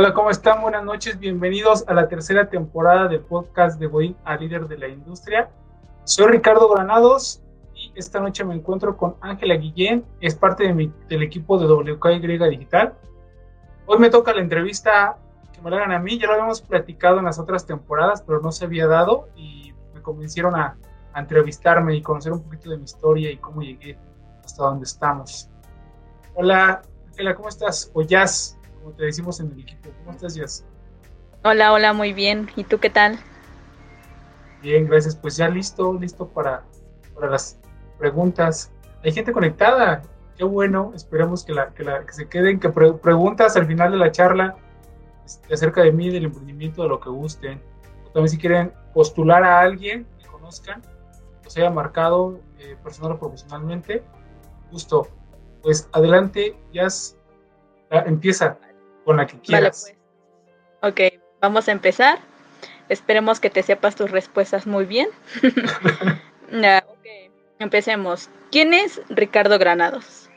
Hola, ¿cómo están? Buenas noches, bienvenidos a la tercera temporada del podcast de Boeing a líder de la industria. Soy Ricardo Granados y esta noche me encuentro con Ángela Guillén, es parte de del equipo de WKY Digital. Hoy me toca la entrevista que me la hagan a mí, ya lo habíamos platicado en las otras temporadas, pero no se había dado y me convencieron a, entrevistarme y conocer un poquito de mi historia y cómo llegué hasta donde estamos. Hola, Ángela, ¿cómo estás? O como te decimos en el equipo. ¿Cómo estás, Jazz? Hola, hola, muy bien. ¿Y tú qué tal? Bien, gracias. Pues ya listo, listo para, para las preguntas. Hay gente conectada. Qué bueno. Esperemos que, la, que, la, que se queden, que preguntas al final de la charla este, acerca de mí, del emprendimiento, de lo que gusten. O también si quieren postular a alguien que conozcan, o se haya marcado eh, personal o profesionalmente, justo. Pues adelante, Jazz. Empieza con la que quieras. Vale, pues. Ok, vamos a empezar. Esperemos que te sepas tus respuestas muy bien. okay. Empecemos. ¿Quién es Ricardo Granados?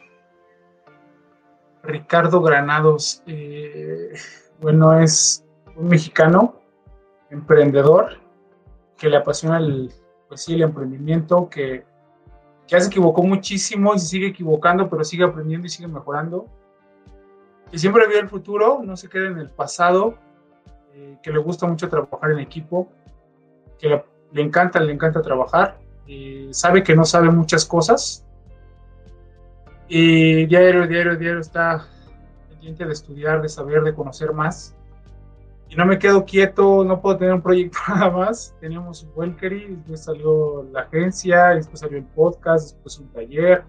Ricardo Granados, eh, bueno, es un mexicano, emprendedor, que le apasiona el, pues sí, el emprendimiento, que, que ya se equivocó muchísimo y se sigue equivocando, pero sigue aprendiendo y sigue mejorando que siempre ve el futuro, no se queda en el pasado, eh, que le gusta mucho trabajar en equipo, que le, encanta, le encanta trabajar, eh, sabe que no sabe muchas cosas y diario, diario, diario está pendiente de estudiar, de saber, de conocer más. Y no me quedo quieto, no puedo tener un proyecto nada más. Teníamos un Welkery, después salió la agencia, después salió el podcast, después un taller,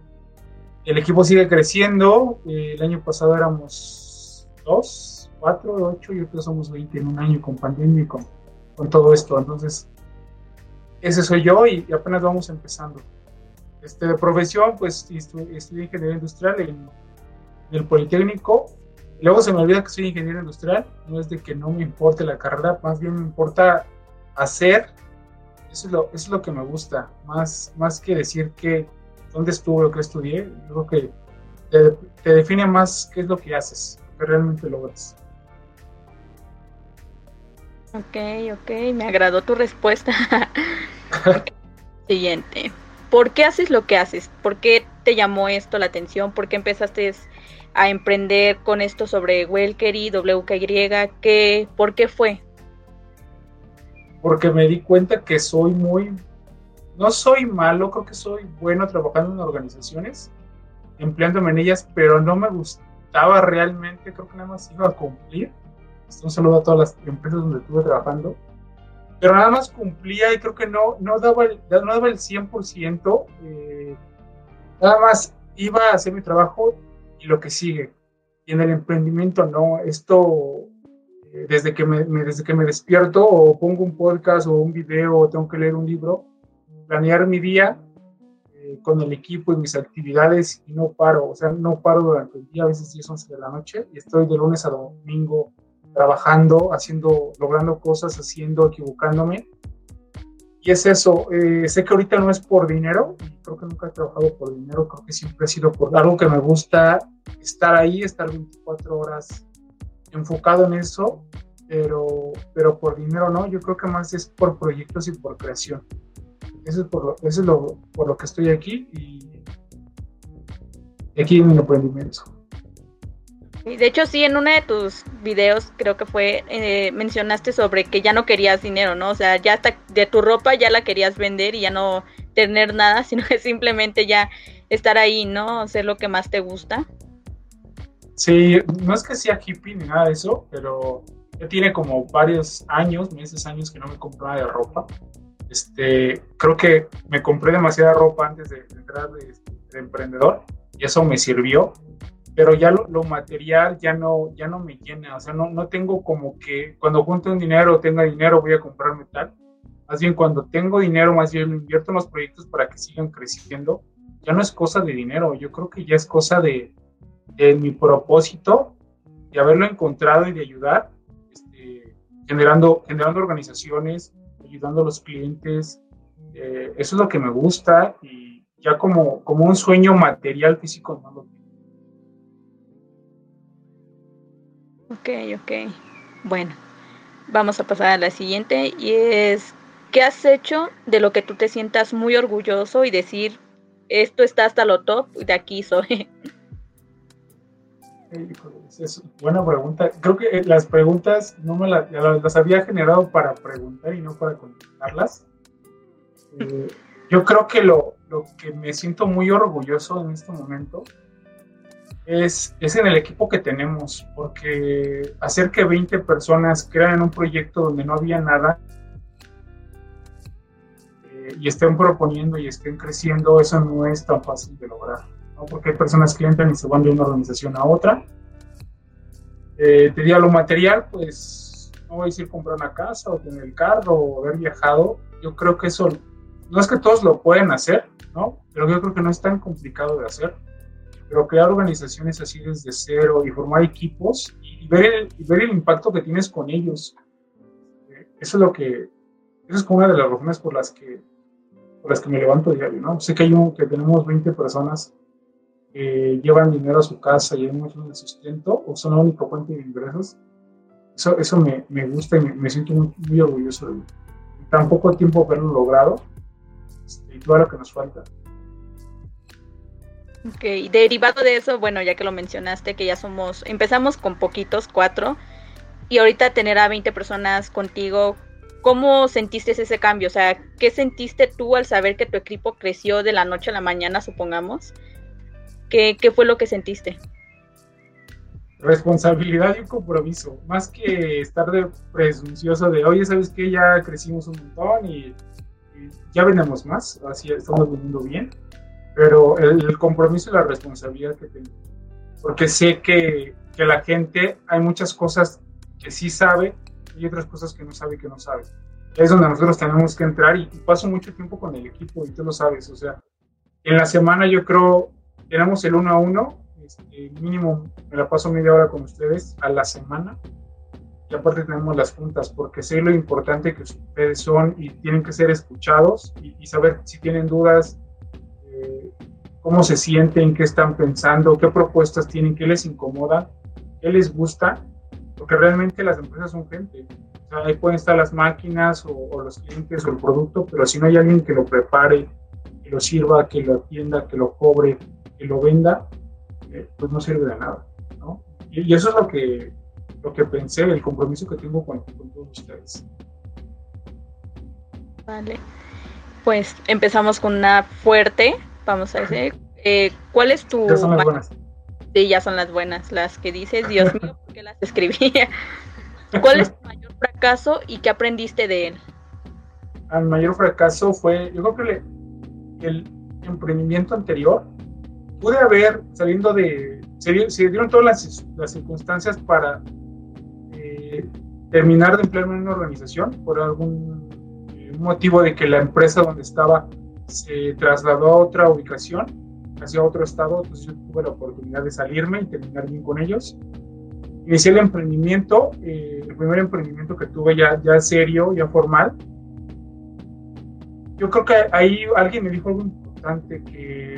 el equipo sigue creciendo. Eh, el año pasado éramos dos, cuatro, ocho, y ahorita somos 20 en un año con pandemia y con, todo esto. Entonces, ese soy yo y, apenas vamos empezando. Este, de profesión, pues estudié ingeniería industrial en, el Politécnico. luego se me olvida que soy ingeniero industrial. No es de que no me importe la carrera, más bien me importa hacer. Eso es lo, eso es lo que me gusta, más, más que decir que dónde estuvo lo que estudié, creo que te, define más qué es lo que haces, lo que realmente logras. Ok, ok, me agradó tu respuesta. Siguiente. ¿Por qué haces lo que haces? ¿Por qué te llamó esto la atención? ¿Por qué empezaste a emprender con esto sobre Welkery, WKY? ¿Qué, ¿Por qué fue? Porque me di cuenta que soy muy no soy malo, creo que soy bueno trabajando en organizaciones, empleándome en ellas, pero no me gustaba realmente, creo que nada más iba a cumplir. Un saludo a todas las empresas donde estuve trabajando. Pero nada más cumplía y creo que no, no, daba, el, no daba el 100%. Eh, nada más iba a hacer mi trabajo y lo que sigue. Y en el emprendimiento no, esto eh, desde, que desde que me despierto o pongo un podcast o un video o tengo que leer un libro, planear mi día eh, con el equipo y mis actividades y no paro, o sea, no paro durante el día, a veces 10, 11 de la noche y estoy de lunes a domingo trabajando, haciendo, logrando cosas, haciendo, equivocándome. Y es eso, eh, sé que ahorita no es por dinero, creo que nunca he trabajado por dinero, creo que siempre ha sido por algo que me gusta, estar ahí, estar 24 horas enfocado en eso, pero, pero por dinero no, yo creo que más es por proyectos y por creación. Eso es por lo, eso es lo, por lo que estoy aquí y aquí en mi emprendimiento. De hecho, sí, en uno de tus videos, creo que fue, eh, mencionaste sobre que ya no querías dinero, ¿no? O sea, ya hasta de tu ropa ya la querías vender y ya no tener nada, sino que simplemente ya estar ahí, ¿no? Hacer lo que más te gusta. Sí, no es que sea hippie ni nada de eso, pero ya tiene como varios años, meses, años que no me compro nada de ropa. Este, creo que me compré demasiada ropa antes de, entrar de, emprendedor y eso me sirvió, pero ya lo, material ya no, ya no me llena, o sea, no, no tengo como que cuando junte un dinero tenga dinero voy a comprarme tal. Más bien cuando tengo dinero, más bien lo invierto en los proyectos para que sigan creciendo. Ya no es cosa de dinero, yo creo que ya es cosa de, de mi propósito, de haberlo encontrado y de ayudar, este, generando, generando organizaciones, ayudando a los clientes. Eh, eso es lo que me gusta y ya como, como un sueño material físico no lo tengo. Ok, ok. Bueno, vamos a pasar a la siguiente y es, ¿qué has hecho de lo que tú te sientas muy orgulloso y decir, esto está hasta lo top, de aquí soy? Es buena pregunta. Creo que eh, las preguntas no me las, había generado para preguntar y no para contestarlas. Eh, yo creo que lo, que me siento muy orgulloso en este momento es, es en el equipo que tenemos, porque hacer que 20 personas crean un proyecto donde no había nada eh, y estén proponiendo y estén creciendo, eso no es tan fácil de lograr, ¿no? porque hay personas que entran y se van de una organización a otra. Eh, te diría lo material, pues no voy a decir comprar una casa o tener el carro o haber viajado, yo creo que eso, no es que todos lo pueden hacer, ¿no? pero yo creo que no es tan complicado de hacer pero crear organizaciones así desde cero y formar equipos y ver el, ver el impacto que tienes con ellos. Eso es lo que, eso es como una de las razones por las que, por las que me levanto diario, ¿no? Sé que hay un, que tenemos 20 personas que llevan dinero a su casa y hay mucho de sustento o son la única fuente de ingresos. Eso, eso me, me gusta y me, siento muy, muy, orgulloso de tan poco tiempo haberlo logrado este, y todo lo que nos falta. Ok, derivado de eso, bueno, ya que lo mencionaste, que ya somos, empezamos con poquitos, cuatro, y ahorita tener a 20 personas contigo, ¿cómo sentiste ese cambio? O sea, ¿qué sentiste tú al saber que tu equipo creció de la noche a la mañana, supongamos? ¿Qué, qué fue lo que sentiste? Responsabilidad y un compromiso, más que estar de presuncioso de, oye, ¿sabes qué? Ya crecimos un montón y, y ya vendemos más, así estamos vendiendo bien pero el, compromiso y la responsabilidad que tengo. Porque sé que, que, la gente, hay muchas cosas que sí sabe y otras cosas que no sabe que no sabe. Es donde nosotros tenemos que entrar y, paso mucho tiempo con el equipo y tú lo sabes. O sea, en la semana yo creo tenemos el uno a uno, este, mínimo me la paso media hora con ustedes a la semana. Y aparte tenemos las juntas, porque sé lo importante que ustedes son y tienen que ser escuchados y, y saber si tienen dudas, cómo se sienten, qué están pensando, qué propuestas tienen, qué les incomoda, qué les gusta, porque realmente las empresas son gente. O sea, ahí pueden estar las máquinas o, los clientes o el producto, pero si no hay alguien que lo prepare, que lo sirva, que lo atienda, que lo cobre, que lo venda, eh, pues no sirve de nada. ¿no? Y, eso es lo que, lo que pensé, el compromiso que tengo con, con todos ustedes. Vale. Pues empezamos con una fuerte, vamos a decir. Eh, ¿Cuál es tu... Ya son las buenas. Sí, ya son las buenas, las que dices, Dios mío, ¿por qué las escribía? ¿Cuál es tu mayor fracaso y qué aprendiste de él? El mayor fracaso fue, yo creo que el emprendimiento anterior, pude haber, saliendo de, se, dieron todas las, las circunstancias para eh, terminar de emplearme en una organización por algún eh, motivo de que la empresa donde estaba se trasladó a otra ubicación, hacia otro estado, entonces yo tuve la oportunidad de salirme y terminar bien con ellos. Inicié el emprendimiento, eh, el primer emprendimiento que tuve ya, ya serio, ya formal. Yo creo que ahí alguien me dijo algo importante que,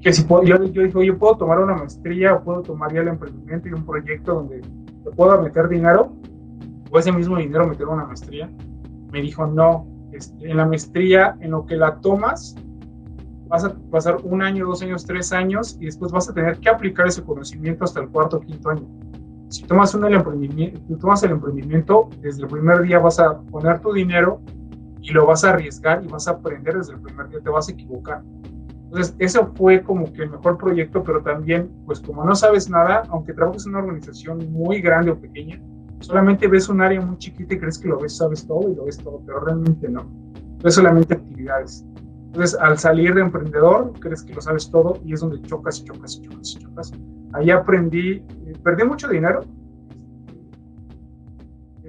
que si puedo, yo, yo dije, oye, ¿puedo tomar una maestría o puedo tomar ya el emprendimiento y un proyecto donde te pueda meter dinero o ese mismo dinero meter una maestría? Me dijo, no, este, en la maestría, en lo que la tomas, vas a pasar un año, dos años, tres años y después vas a tener que aplicar ese conocimiento hasta el cuarto o quinto año. Si tomas, un, el emprendimiento, tomas el emprendimiento, desde el primer día vas a poner tu dinero y lo vas a arriesgar y vas a aprender desde el primer día, te vas a equivocar. Entonces, eso fue como que el mejor proyecto, pero también, pues como no sabes nada, aunque trabajes en una organización muy grande o pequeña, solamente ves un área muy chiquita y crees que lo ves, sabes todo y lo ves todo, pero realmente no. Es solamente actividades. Entonces, al salir de emprendedor, crees que lo sabes todo y es donde chocas y chocas y chocas y chocas. Ahí aprendí, eh, perdí mucho dinero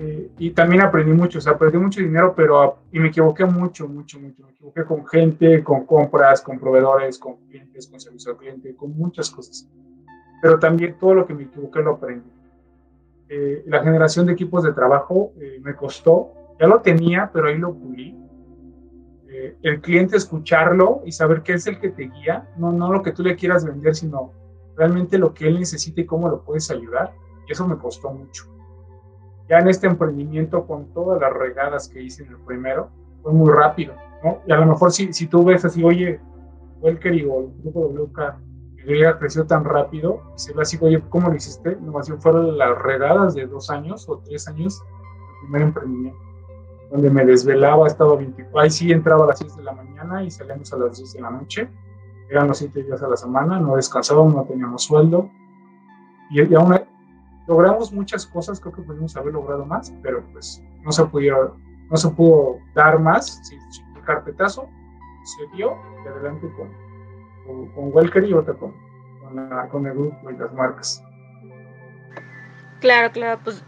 eh, y también aprendí mucho, o sea, perdí mucho dinero, pero y me equivoqué mucho, mucho, mucho. Me equivoqué con gente, con compras, con proveedores, con clientes, con servicio al cliente, con muchas cosas. Pero también todo lo que me equivoqué lo aprendí. Eh, la generación de equipos de trabajo eh, me costó, ya lo tenía, pero ahí lo pulí. Eh, el cliente escucharlo y saber qué es el que te guía, no, no lo que tú le quieras vender, sino realmente lo que él necesita y cómo lo puedes ayudar. y eso me costó mucho. Ya en este emprendimiento, con todas las regadas que hice en el primero, fue muy rápido, ¿no? Y a lo mejor si, si tú ves así, oye, Welker y el grupo WK, que creció tan rápido, se ve así, oye, ¿cómo lo hiciste? Nomás fueron las regadas de dos años o tres años el primer emprendimiento, donde me desvelaba, estaba 24, ahí sí entraba a las 6 de la mañana y salíamos a las 10 de la noche, eran los 7 días a la semana, no descansábamos, no teníamos sueldo, y, y aún logramos muchas cosas, creo que pudimos haber logrado más, pero pues no se pudo, no se pudo dar más, el carpetazo se dio y adelante con, con, con Welker y otra con, con, el grupo y las marcas. Claro, claro, pues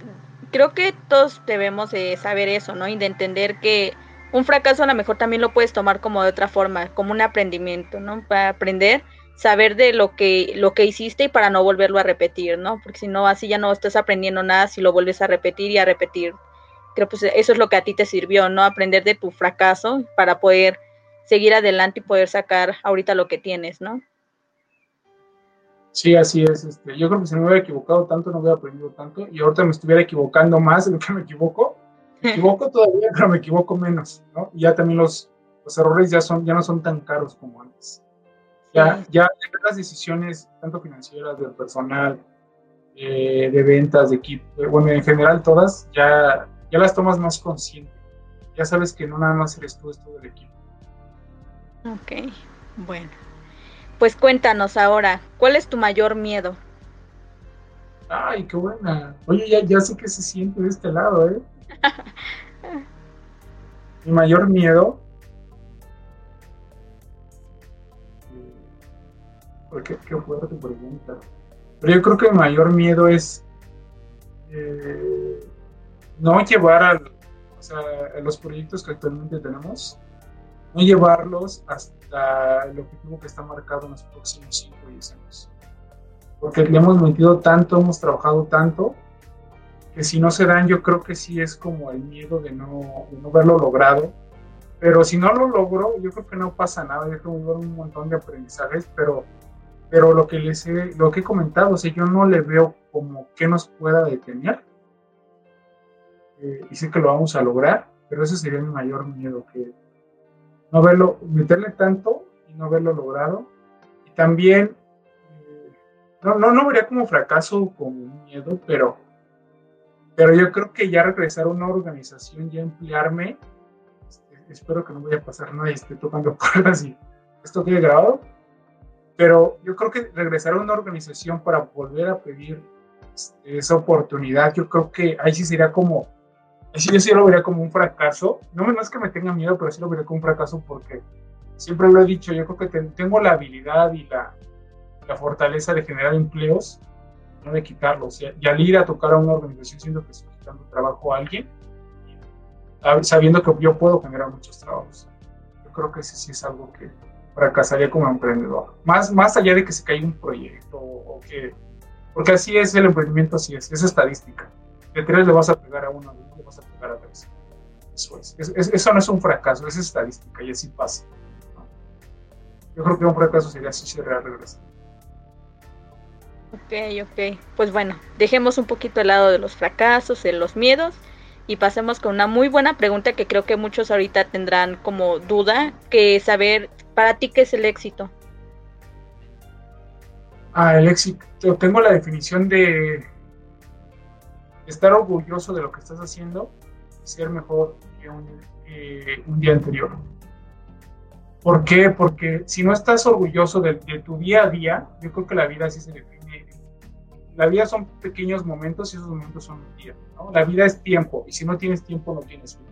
creo que todos debemos de saber eso, ¿no? Y de entender que un fracaso a lo mejor también lo puedes tomar como de otra forma, como un aprendimiento, ¿no? Para aprender, saber de lo que, lo que hiciste y para no volverlo a repetir, ¿no? Porque si no, así ya no estás aprendiendo nada si lo vuelves a repetir y a repetir. Creo pues eso es lo que a ti te sirvió, ¿no? Aprender de tu fracaso para poder seguir adelante y poder sacar ahorita lo que tienes, ¿no? Sí, así es. Este, yo creo que si no me hubiera equivocado tanto, no hubiera aprendido tanto. Y ahorita me estuviera equivocando más de lo que me equivoco. Me equivoco todavía, pero me equivoco menos, ¿no? Y ya también los, los errores ya, son, ya no son tan caros como antes. Ya, ya las decisiones, tanto financieras, del personal, eh, de ventas, de equipo, bueno, en general todas, ya, ya las tomas más consciente. Ya sabes que no nada más eres tú, es todo el equipo. Ok, bueno. Pues cuéntanos ahora, ¿cuál es tu mayor miedo? Ay, qué buena. Oye, ya, ya sé que se siente de este lado, ¿eh? Mi mayor miedo. Porque qué fuerte pregunta. Pero yo creo que mi mayor miedo es eh, no llevar a, o sea, a los proyectos que actualmente tenemos, no llevarlos hasta el objetivo que está marcado en los próximos 5 o 10 años. Porque le hemos metido tanto, hemos trabajado tanto, que si no se dan, yo creo que sí es como el miedo de no, de no verlo logrado. Pero si no lo logro, yo creo que no pasa nada, yo creo que un montón de aprendizajes, pero, pero lo que les he, lo que he comentado, o sea, yo no le veo como que nos pueda detener. Eh, y sé que lo vamos a lograr, pero ese sería mi mayor miedo, que no verlo, meterle tanto y no verlo logrado. Y también, eh, no, no, no vería como fracaso, como un miedo, pero, pero yo creo que ya regresar a una organización, ya emplearme, este, espero que no vaya a pasar nada y esté tocando puertas y esto quede grabado, pero yo creo que regresar a una organización para volver a pedir este, esa oportunidad, yo creo que ahí sí sería como Así yo sí lo vería como un fracaso. No, es que me tenga miedo, pero sí lo vería como un fracaso porque siempre lo he dicho, yo creo que tengo la habilidad y la, la, fortaleza de generar empleos, no de quitarlos. Y, al ir a tocar a una organización siento que estoy quitando trabajo a alguien, sabiendo que yo puedo generar muchos trabajos. Yo creo que ese sí es algo que fracasaría como emprendedor. Más, más allá de que se caiga un proyecto o que... Porque así es el emprendimiento, así es, es estadística. De tres le vas a pegar a uno, a pegar a tres. Eso, eso no es un fracaso, es estadística y así pasa. Yo creo que un fracaso sería si se regresa. Ok, ok. Pues bueno, dejemos un poquito el lado de los fracasos, de los miedos y pasemos con una muy buena pregunta que creo que muchos ahorita tendrán como duda, que saber para ti qué es el éxito. Ah, el éxito. Tengo la definición de estar orgulloso de lo que estás haciendo y ser mejor que un, día anterior. ¿Por qué? Porque si no estás orgulloso de, tu día a día, yo creo que la vida así se define. La vida son pequeños momentos y esos momentos son un día. La vida es tiempo y si no tienes tiempo no tienes vida.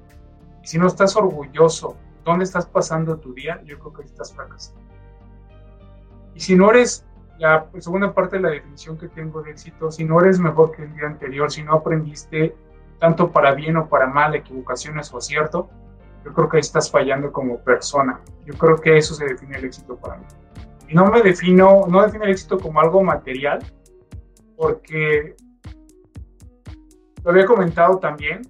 Y si no estás orgulloso, ¿dónde estás pasando tu día? Yo creo que estás fracasando. Y si no eres la segunda parte de la definición que tengo de éxito, si no eres mejor que el día anterior, si no aprendiste tanto para bien o para mal, equivocaciones o acierto, yo creo que estás fallando como persona. Yo creo que eso se define el éxito para mí. Y no me defino, no defino el éxito como algo material, porque lo había comentado también,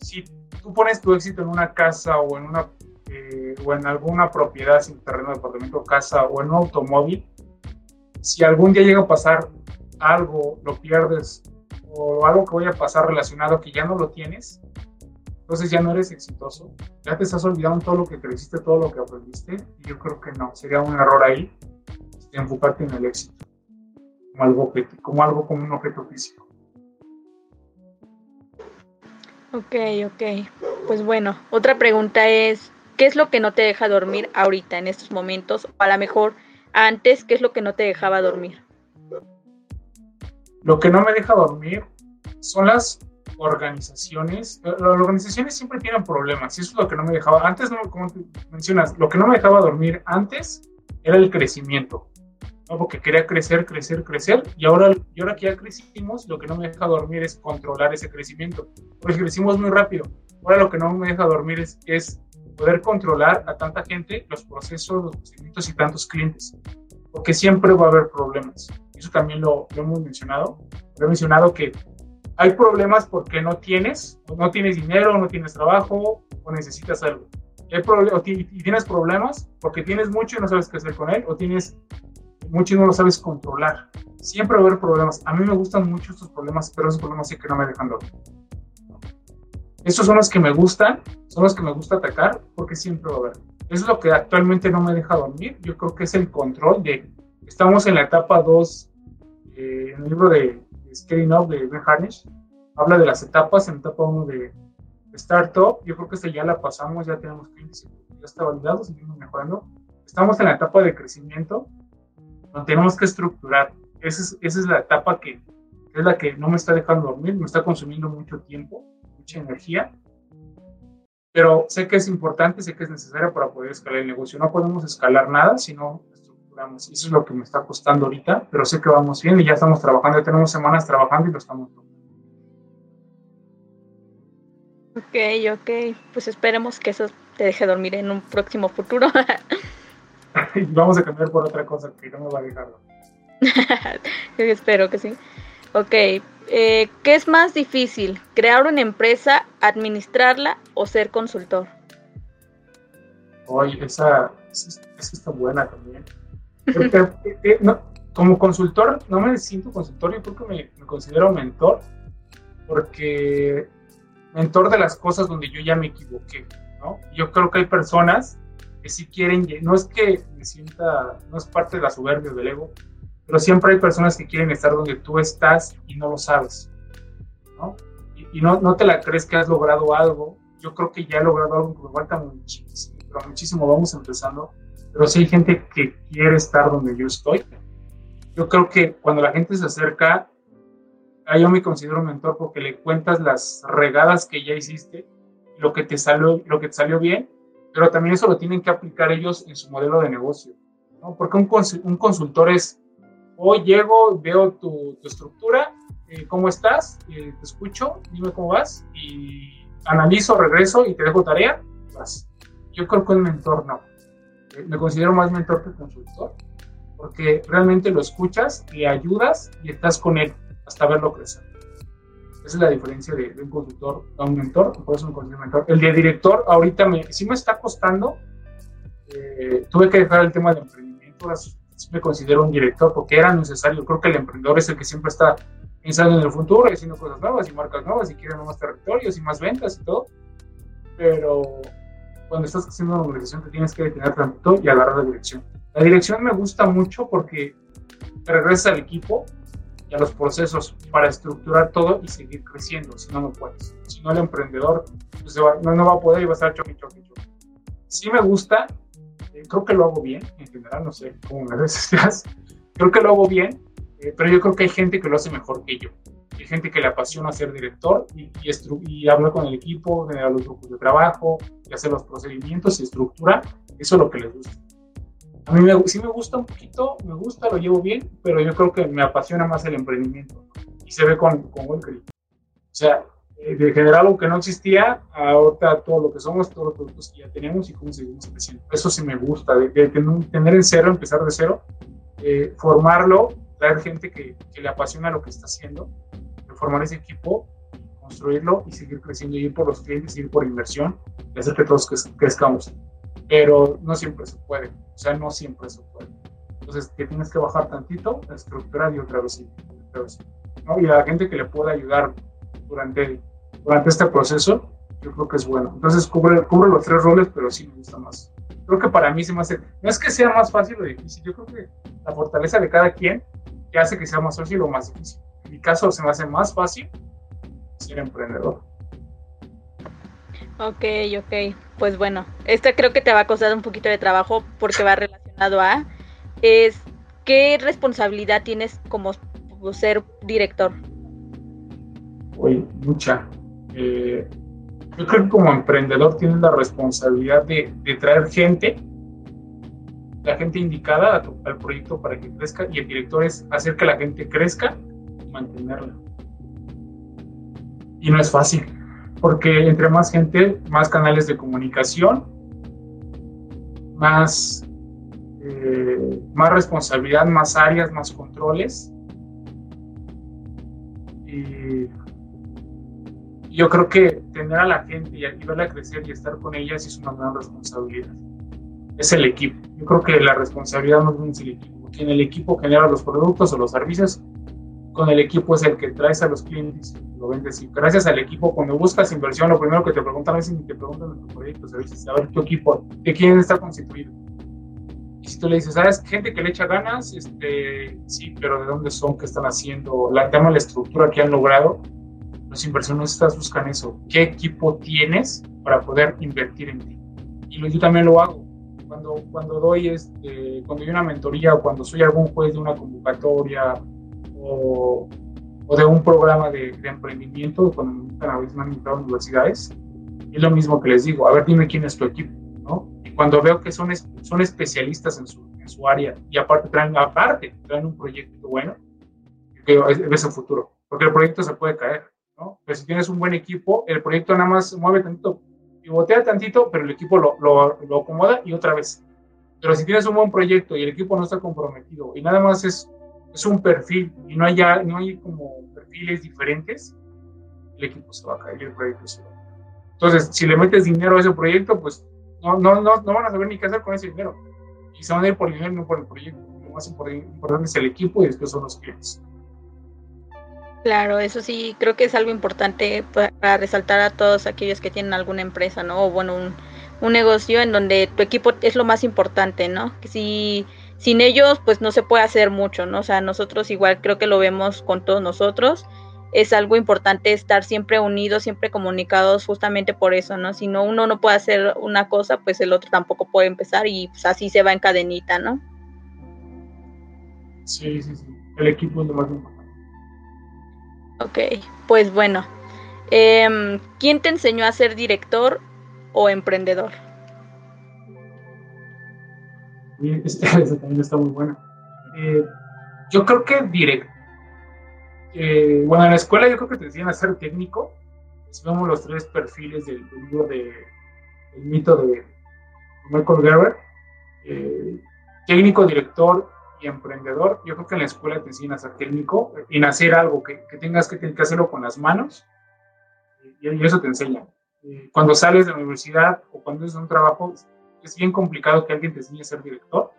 si tú pones tu éxito en una casa o en una eh, o en alguna propiedad sin terreno, departamento, casa o en un automóvil, si algún día llega a pasar algo, lo pierdes o algo que vaya a pasar relacionado que ya no lo tienes, entonces ya no eres exitoso, ya te estás olvidando todo lo que creciste, todo lo que aprendiste, y yo creo que no, sería un error ahí este, enfocarte en el éxito, como algo, como algo como un objeto físico. Ok, ok. Pues bueno, otra pregunta es, ¿qué es lo que no te deja dormir ahorita, en estos momentos? O a lo mejor antes, ¿qué es lo que no te dejaba dormir? Lo que no me deja dormir son las organizaciones. Las organizaciones siempre tienen problemas y eso es lo que no me dejaba. Antes, como mencionas, lo que no me dejaba dormir antes era el crecimiento. ¿no? Porque quería crecer, crecer, crecer. Y ahora, y ahora que ya crecimos, lo que no me deja dormir es controlar ese crecimiento. Porque crecimos muy rápido. Ahora lo que no me deja dormir es poder controlar a tanta gente, los procesos, los procedimientos y tantos clientes. Porque siempre va a haber problemas eso también lo, hemos mencionado, lo he mencionado que hay problemas porque no tienes, no tienes dinero, no tienes trabajo o necesitas algo. y tienes problemas porque tienes mucho y no sabes qué hacer con él, o tienes mucho y no lo sabes controlar. Siempre va a haber problemas. A mí me gustan mucho estos problemas, pero esos problemas sí que no me dejan dormir. Estos son los que me gustan, son los que me gusta atacar, porque siempre va a haber. Es lo que actualmente no me deja dormir. Yo creo que es el control de. Estamos en la etapa 2 eh, en el libro de, Scaling Up de Ben Harnish, habla de las etapas, en etapa 1 de, Startup, yo creo que esta ya la pasamos, ya tenemos clientes, ya está validado, seguimos mejorando. Estamos en la etapa de crecimiento, donde tenemos que estructurar. Esa es, esa es la etapa que, es la que no me está dejando dormir, me está consumiendo mucho tiempo, mucha energía, pero sé que es importante, sé que es necesario para poder escalar el negocio. No podemos escalar nada si no eso es lo que me está costando ahorita, pero sé que vamos bien y ya estamos trabajando, ya tenemos semanas trabajando y lo estamos Ok, ok. Pues esperemos que eso te deje dormir en un próximo futuro. Vamos a cambiar por otra cosa que no me va a dejar. espero que sí. Ok. Eh, ¿Qué es más difícil? ¿Crear una empresa, administrarla o ser consultor? Oye, esa, esa está buena también. Eh, eh, como consultor, no me siento consultor, yo creo que me, considero mentor, porque mentor de las cosas donde yo ya me equivoqué, ¿no? Yo creo que hay personas que sí quieren, no es que me sienta, no es parte de la soberbia del ego, pero siempre hay personas que quieren estar donde tú estás y no lo sabes, ¿no? Y, no, no te la crees que has logrado algo, yo creo que ya he logrado algo que me falta muchísimo, pero muchísimo, vamos empezando, pero sí hay gente que quiere estar donde yo estoy. Yo creo que cuando la gente se acerca, yo me considero mentor porque le cuentas las regadas que ya hiciste, lo que te salió, lo que te salió bien, pero también eso lo tienen que aplicar ellos en su modelo de negocio. ¿no? Porque un, un consultor es, hoy llego, veo tu, tu estructura, eh, ¿cómo estás? Eh, te escucho, dime cómo vas, y analizo, regreso y te dejo tarea, vas. Yo creo que un mentor no me considero más mentor que consultor, porque realmente lo escuchas, le ayudas y estás con él hasta verlo crecer. Esa es la diferencia de, un consultor a un mentor, por eso me mentor. El de director, ahorita me, sí me está costando, eh, tuve que dejar el tema del emprendimiento, sí me considero un director porque era necesario. Creo que el emprendedor es el que siempre está pensando en el futuro y haciendo cosas nuevas y marcas nuevas y quiere nuevos territorios y más ventas y todo. Pero cuando estás haciendo una organización te tienes que detener tantito y agarrar la dirección. La dirección me gusta mucho porque te regresas al equipo y a los procesos para estructurar todo y seguir creciendo, si no, no puedes. Si no, el emprendedor pues, no, no, va a poder y va a estar choque, choque, choque. Sí me gusta, eh, creo que lo hago bien, en general, no sé cómo me ves, creo que lo hago bien, eh, pero yo creo que hay gente que lo hace mejor que yo. Hay gente que le apasiona ser director y, y, habla con el equipo, generar los grupos de trabajo, y hacer los procedimientos y estructura, eso es lo que les gusta. A mí me, sí me gusta un poquito, me gusta, lo llevo bien, pero yo creo que me apasiona más el emprendimiento y se ve con, con O sea, de generar algo que no existía, ahorita todo lo que somos, todos los productos que ya tenemos y cómo seguimos creciendo. Eso sí me gusta, de, tener en cero, empezar de cero, eh, formarlo, traer gente que, que, le apasiona lo que está haciendo formar ese equipo, construirlo y seguir creciendo y ir por los clientes, ir por inversión y hacer que todos crezcamos. Pero no siempre se puede, o sea, no siempre se puede. Entonces, que tienes que bajar tantito, estructurar y otra vez, otra vez. y a la gente que le pueda ayudar durante, durante este proceso, yo creo que es bueno. Entonces cubre, cubre los tres roles, pero sí me gusta más. Creo que para mí se me hace, no es que sea más fácil o difícil, yo creo que la fortaleza de cada quien que hace que sea más fácil o más difícil. En mi caso se me hace más fácil ser emprendedor. Ok, ok. Pues bueno, esta creo que te va a costar un poquito de trabajo porque va relacionado a es qué responsabilidad tienes como ser director. Oye, mucha. Eh, yo creo que como emprendedor tienes la responsabilidad de, traer gente, la gente indicada al proyecto para que crezca y el director es hacer que la gente crezca y mantenerla. Y no es fácil, porque entre más gente, más canales de comunicación, más, eh, más responsabilidad, más áreas, más controles. Y yo creo que tener a la gente y verla crecer y estar con ellas es una gran responsabilidad. Es el equipo. Yo creo que la responsabilidad no es el equipo. Quien el equipo genera los productos o los servicios, con el equipo es el que traes a los clientes y lo vendes. Y gracias al equipo, cuando buscas inversión, lo primero que te preguntan es ni te preguntan de tu proyecto, servicios, a ver tu equipo, de quién está constituido. Y si tú le dices, ¿sabes? Gente que le echa ganas, este, sí, pero ¿de dónde son? ¿Qué están haciendo? La tema, la estructura que han logrado los inversionistas buscan eso. ¿Qué equipo tienes para poder invertir en ti? Y yo también lo hago. Cuando, cuando doy este, cuando doy una mentoría o cuando soy algún juez de una convocatoria o, o de un programa de, de emprendimiento, cuando me a veces me han invitado a universidades, es lo mismo que les digo, a ver, dime quién es tu equipo, ¿no? Y cuando veo que son, son especialistas en su, en su área y aparte traen, aparte traen un proyecto bueno, yo ves el futuro, porque el proyecto se puede caer, pero si tienes un buen equipo, el proyecto nada más mueve tantito, pivotea tantito, pero el equipo lo, lo, lo, acomoda y otra vez. Pero si tienes un buen proyecto y el equipo no está comprometido y nada más es, es un perfil y no hay, no hay como perfiles diferentes, el equipo se va a caer el proyecto se va a caer. Entonces, si le metes dinero a ese proyecto, pues no, no, no, no van a saber ni qué hacer con ese dinero. Y se van a ir por el dinero, no por el proyecto. Lo más importante es el equipo y después son los clientes. Claro, eso sí, creo que es algo importante para resaltar a todos aquellos que tienen alguna empresa, ¿no? O bueno, un, negocio en donde tu equipo es lo más importante, ¿no? Que si sin ellos, pues no se puede hacer mucho, ¿no? O sea, nosotros igual creo que lo vemos con todos nosotros. Es algo importante estar siempre unidos, siempre comunicados, justamente por eso, ¿no? Si no uno no puede hacer una cosa, pues el otro tampoco puede empezar y pues así se va en cadenita, ¿no? Sí, sí, sí. El equipo es lo más importante. Ok, pues bueno. Em, ¿Quién te enseñó a ser director o emprendedor? Esa también está muy buena. Eh, yo creo que directo. Eh, bueno, en la escuela yo creo que te enseñan a ser técnico. Vemos los tres perfiles del, libro de el mito de Michael Gerber, eh, técnico, director y emprendedor, yo creo que en la escuela te enseñan a ser técnico, en hacer algo que, que tengas que, que, hacerlo con las manos, y, y, eso te enseña. Eh, cuando sales de la universidad o cuando es un trabajo, es bien complicado que alguien te enseñe a ser director.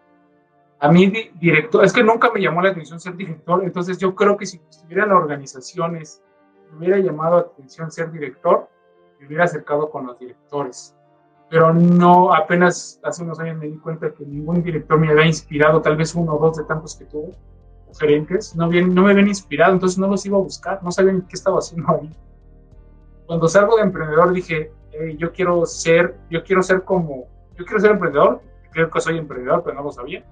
A mí, director, es que nunca me llamó la atención ser director, entonces yo creo que si estuviera en organizaciones, me hubiera llamado la atención ser director, me hubiera acercado con los directores pero no, apenas hace unos años me di cuenta que ningún director me había inspirado, tal vez uno o dos de tantos que tuve, gerentes, no, bien, no me habían inspirado, entonces no los iba a buscar, no sabían qué estaba haciendo ahí. Cuando salgo de emprendedor dije, yo quiero ser, yo quiero ser como, yo quiero ser emprendedor, creo que soy emprendedor, pero no lo sabía.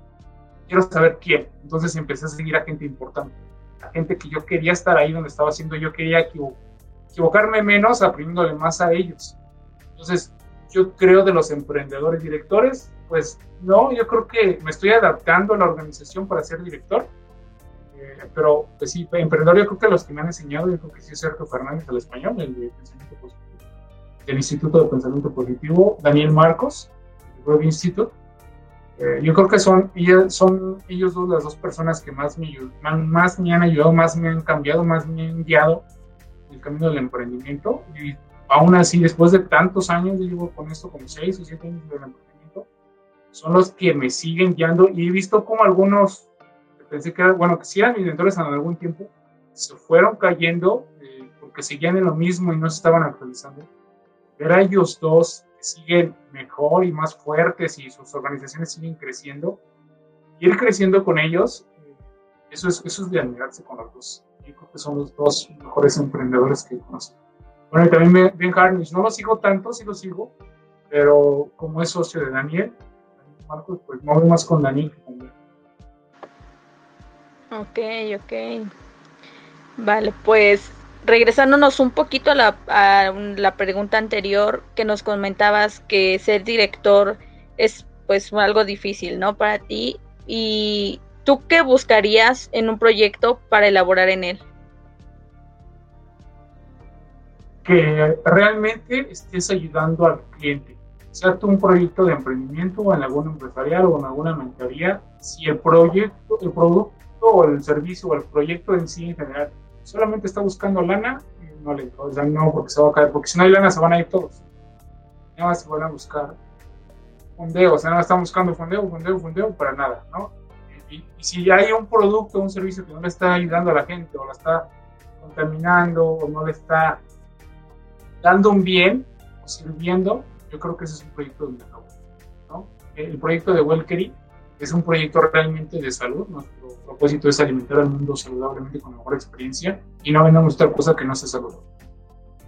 Quiero saber quién. Entonces empecé a seguir a gente importante, a gente que yo quería estar ahí donde estaba haciendo, yo quería equivocarme menos, aprendiéndole más a ellos. Entonces, yo creo de los emprendedores directores, pues no, yo creo que me estoy adaptando a la organización para ser director. Eh, pero pues sí, emprendedor yo creo que los que me han enseñado, yo creo que sí es Sergio Fernández del español, el de Pensamiento Positivo, del Instituto de Pensamiento Positivo, Daniel Marcos, del Web Institute. Eh, yo creo que son, son ellos dos las dos personas que más me, más me han ayudado, más me han cambiado, más me han guiado el camino del emprendimiento. Y aún así, después de tantos años, yo llevo con esto como seis o siete años de emprendimiento, son los que me siguen guiando y he visto como algunos, pensé que, bueno, que sí eran mis mentores en algún tiempo, se fueron cayendo eh, porque seguían en lo mismo y no se estaban actualizando, ver a ellos dos que siguen mejor y más fuertes y sus organizaciones siguen creciendo, ir creciendo con ellos, eh, eso, es, eso es de admirarse con los dos. Yo creo que son los dos mejores emprendedores que conozco. Bueno, y también Ben Harnish, no lo sigo tanto, sí lo sigo, pero como es socio de Daniel, Marcos, pues no más con Daniel que con. Ok, ok. Vale, pues regresándonos un poquito a la, a la pregunta anterior que nos comentabas que ser director es pues algo difícil, ¿no? Para ti. ¿Y tú qué buscarías en un proyecto para elaborar en él? Que realmente estés ayudando al cliente. Sea tú un proyecto de emprendimiento o en alguna empresarial o en alguna mentoría, si el proyecto, el producto o el servicio o el proyecto en sí en general solamente está buscando lana, no le o sea, no, porque se va a caer, porque si no hay lana se van a ir todos. Nada más se van a buscar fondeo, o sea, no están buscando fondeo, fondeo, fondeo, para nada, ¿no? Y, si hay un producto, un servicio que no le está ayudando a la gente, o la está contaminando, o no le está dando un bien, o sirviendo, yo creo que ese es un proyecto de ¿no? El proyecto de Welkery es un proyecto realmente de salud. Nuestro propósito es alimentar al mundo saludablemente con mejor experiencia y no vendamos otra cosa que no sea saludable.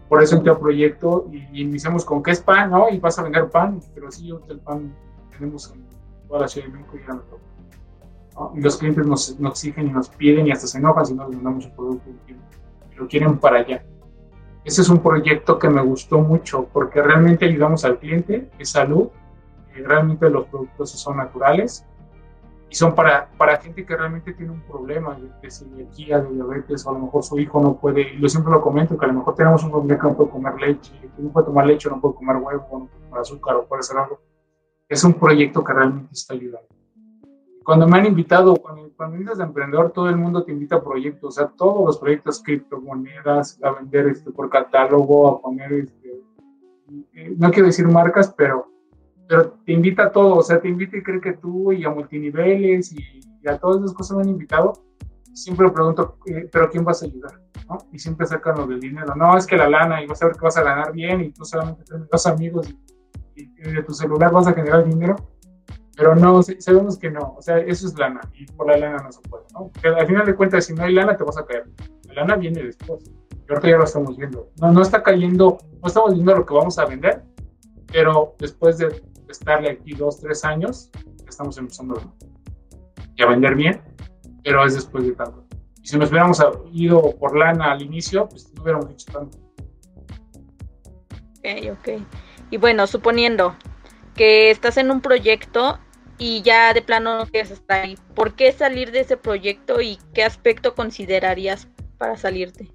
Por eso entré al proyecto y, iniciamos con qué es pan, ¿no? Y vas a vender pan, pero sí, el pan tenemos en toda la Ciudad de México y ya no Y los clientes nos, nos, exigen y nos piden y hasta se enojan si no les mandamos un producto y lo quieren para allá. Ese es un proyecto que me gustó mucho porque realmente ayudamos al cliente, es salud, realmente los productos son naturales y son para, para gente que realmente tiene un problema de, de de diabetes, o a lo mejor su hijo no puede, yo siempre lo comento, que a lo mejor tenemos un problema que no puede comer leche, no puede tomar leche, no puede comer huevo, no puede comer azúcar o puede hacer algo. Es un proyecto que realmente está ayudando. Cuando me han invitado, cuando, cuando vienes de emprendedor, todo el mundo te invita a proyectos, sea, todos los proyectos, criptomonedas, a vender este, por catálogo, a poner, este, eh, no quiero decir marcas, pero pero te invita a todo, o sea, te invita y cree que tú y a multiniveles y, a todas esas cosas me han invitado. Siempre pregunto, eh, ¿pero quién vas a ayudar? ¿no? Y siempre sacan lo del dinero. No, es que la lana y vas a ver que vas a ganar bien y tú solamente tienes dos amigos y, de tu celular vas a generar dinero. Pero no, sabemos que no, o sea, eso es lana y por la lana no se puede, ¿no? Al final de cuentas, si no hay lana, te vas a caer. La lana viene después. Y ahorita ya lo estamos viendo. No, no está cayendo, no estamos viendo lo que vamos a vender, pero después de estarle aquí dos, tres años, estamos empezando a vender bien, pero es después de tanto. Y si nos hubiéramos ido por lana al inicio, pues no hubiéramos hecho tanto. Ok, ok. Y bueno, suponiendo que estás en un proyecto y ya de plano no quieres estar ahí, ¿por qué salir de ese proyecto y qué aspecto considerarías para salirte?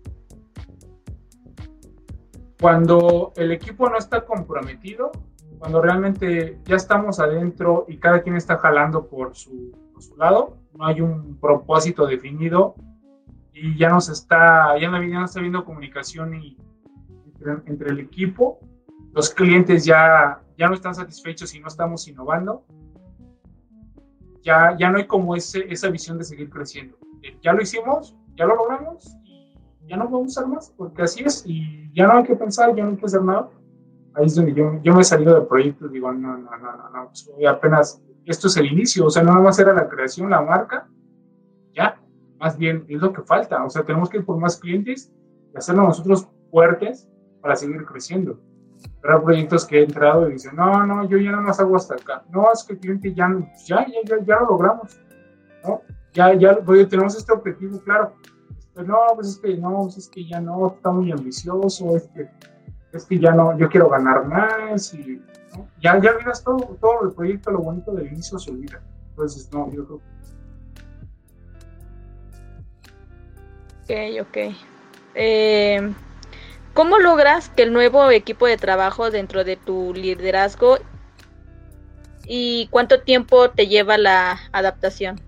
Cuando el equipo no está comprometido, cuando realmente ya estamos adentro y cada quien está jalando por su, lado, no hay un propósito definido y ya nos está, ya no, ya no está habiendo comunicación y, entre, el equipo, los clientes ya, ya no están satisfechos y no estamos innovando, ya, ya no hay como ese, esa visión de seguir creciendo. Eh, ya lo hicimos, ya lo logramos ya no podemos hacer más, porque así es, y ya no hay que pensar, ya no hay que hacer nada ahí es donde yo, yo me he salido del proyecto digo, no, no, no, no, no, pues, apenas, esto es el inicio, o sea, no nada más era la creación, la marca, ya, más bien es lo que falta, o sea, tenemos que ir por más clientes y hacerlo nosotros fuertes para seguir creciendo. Hay proyectos que he entrado y dicen, no, no, yo ya nada más hago hasta acá. No, es que el cliente ya, ya, ya, ya, lo logramos, ¿no? Ya, ya, tenemos este objetivo, claro. Pues no, pues es que no, pues es que ya no, está muy ambicioso, es que es que ya no, yo quiero ganar más y ya, ya olvidas todo, todo el proyecto, lo bonito del inicio se olvida. Entonces, no, yo creo Ok, ok. Eh, ¿Cómo logras que el nuevo equipo de trabajo dentro de tu liderazgo y cuánto tiempo te lleva la adaptación?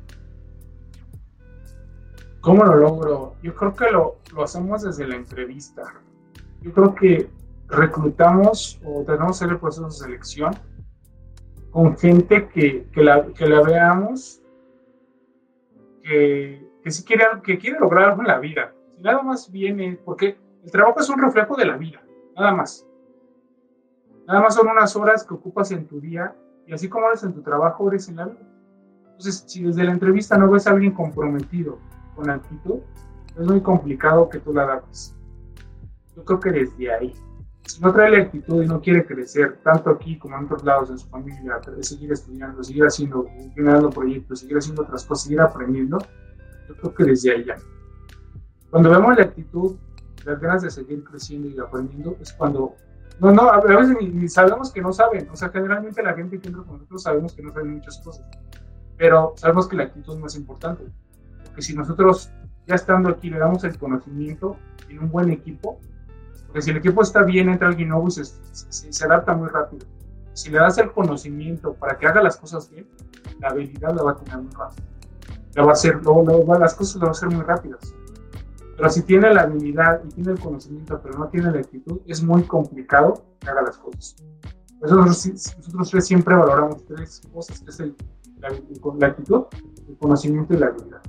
¿Cómo lo logro? Yo creo que lo, lo hacemos desde la entrevista. Yo creo que reclutamos o tenemos que hacer el proceso de selección con gente que, que, la, que la veamos que, que sí quiere, que quiere lograr algo en la vida. Si nada más viene, porque el trabajo es un reflejo de la vida, nada más. Nada más son unas horas que ocupas en tu día y así como eres en tu trabajo, eres en la vida. Entonces, si desde la entrevista no ves a alguien comprometido con actitud, es muy complicado que tú la adaptes. Yo creo que desde ahí. Si no trae la actitud y no quiere crecer, tanto aquí como en otros lados en su familia, seguir estudiando, seguir haciendo, generando proyectos, seguir haciendo otras cosas, seguir aprendiendo, yo creo que desde ahí ya. Cuando vemos la actitud, las ganas de seguir creciendo y aprendiendo, es cuando no, no, a veces ni, sabemos que no saben. O sea, generalmente la gente que entra con nosotros sabemos que no saben muchas cosas. Pero sabemos que la actitud es más importante. Porque si nosotros, ya estando aquí, le damos el conocimiento en un buen equipo, porque si el equipo está bien, entra alguien nuevo y se, se, adapta muy rápido. Si le das el conocimiento para que haga las cosas bien, la habilidad la va a tener muy rápido. La va a hacer, luego, las cosas la va a hacer muy rápidas. Pero si tiene la habilidad y tiene el conocimiento, pero no tiene la actitud, es muy complicado que haga las cosas. nosotros, nosotros siempre valoramos tres cosas, que es el, la, la, actitud, el conocimiento y la habilidad.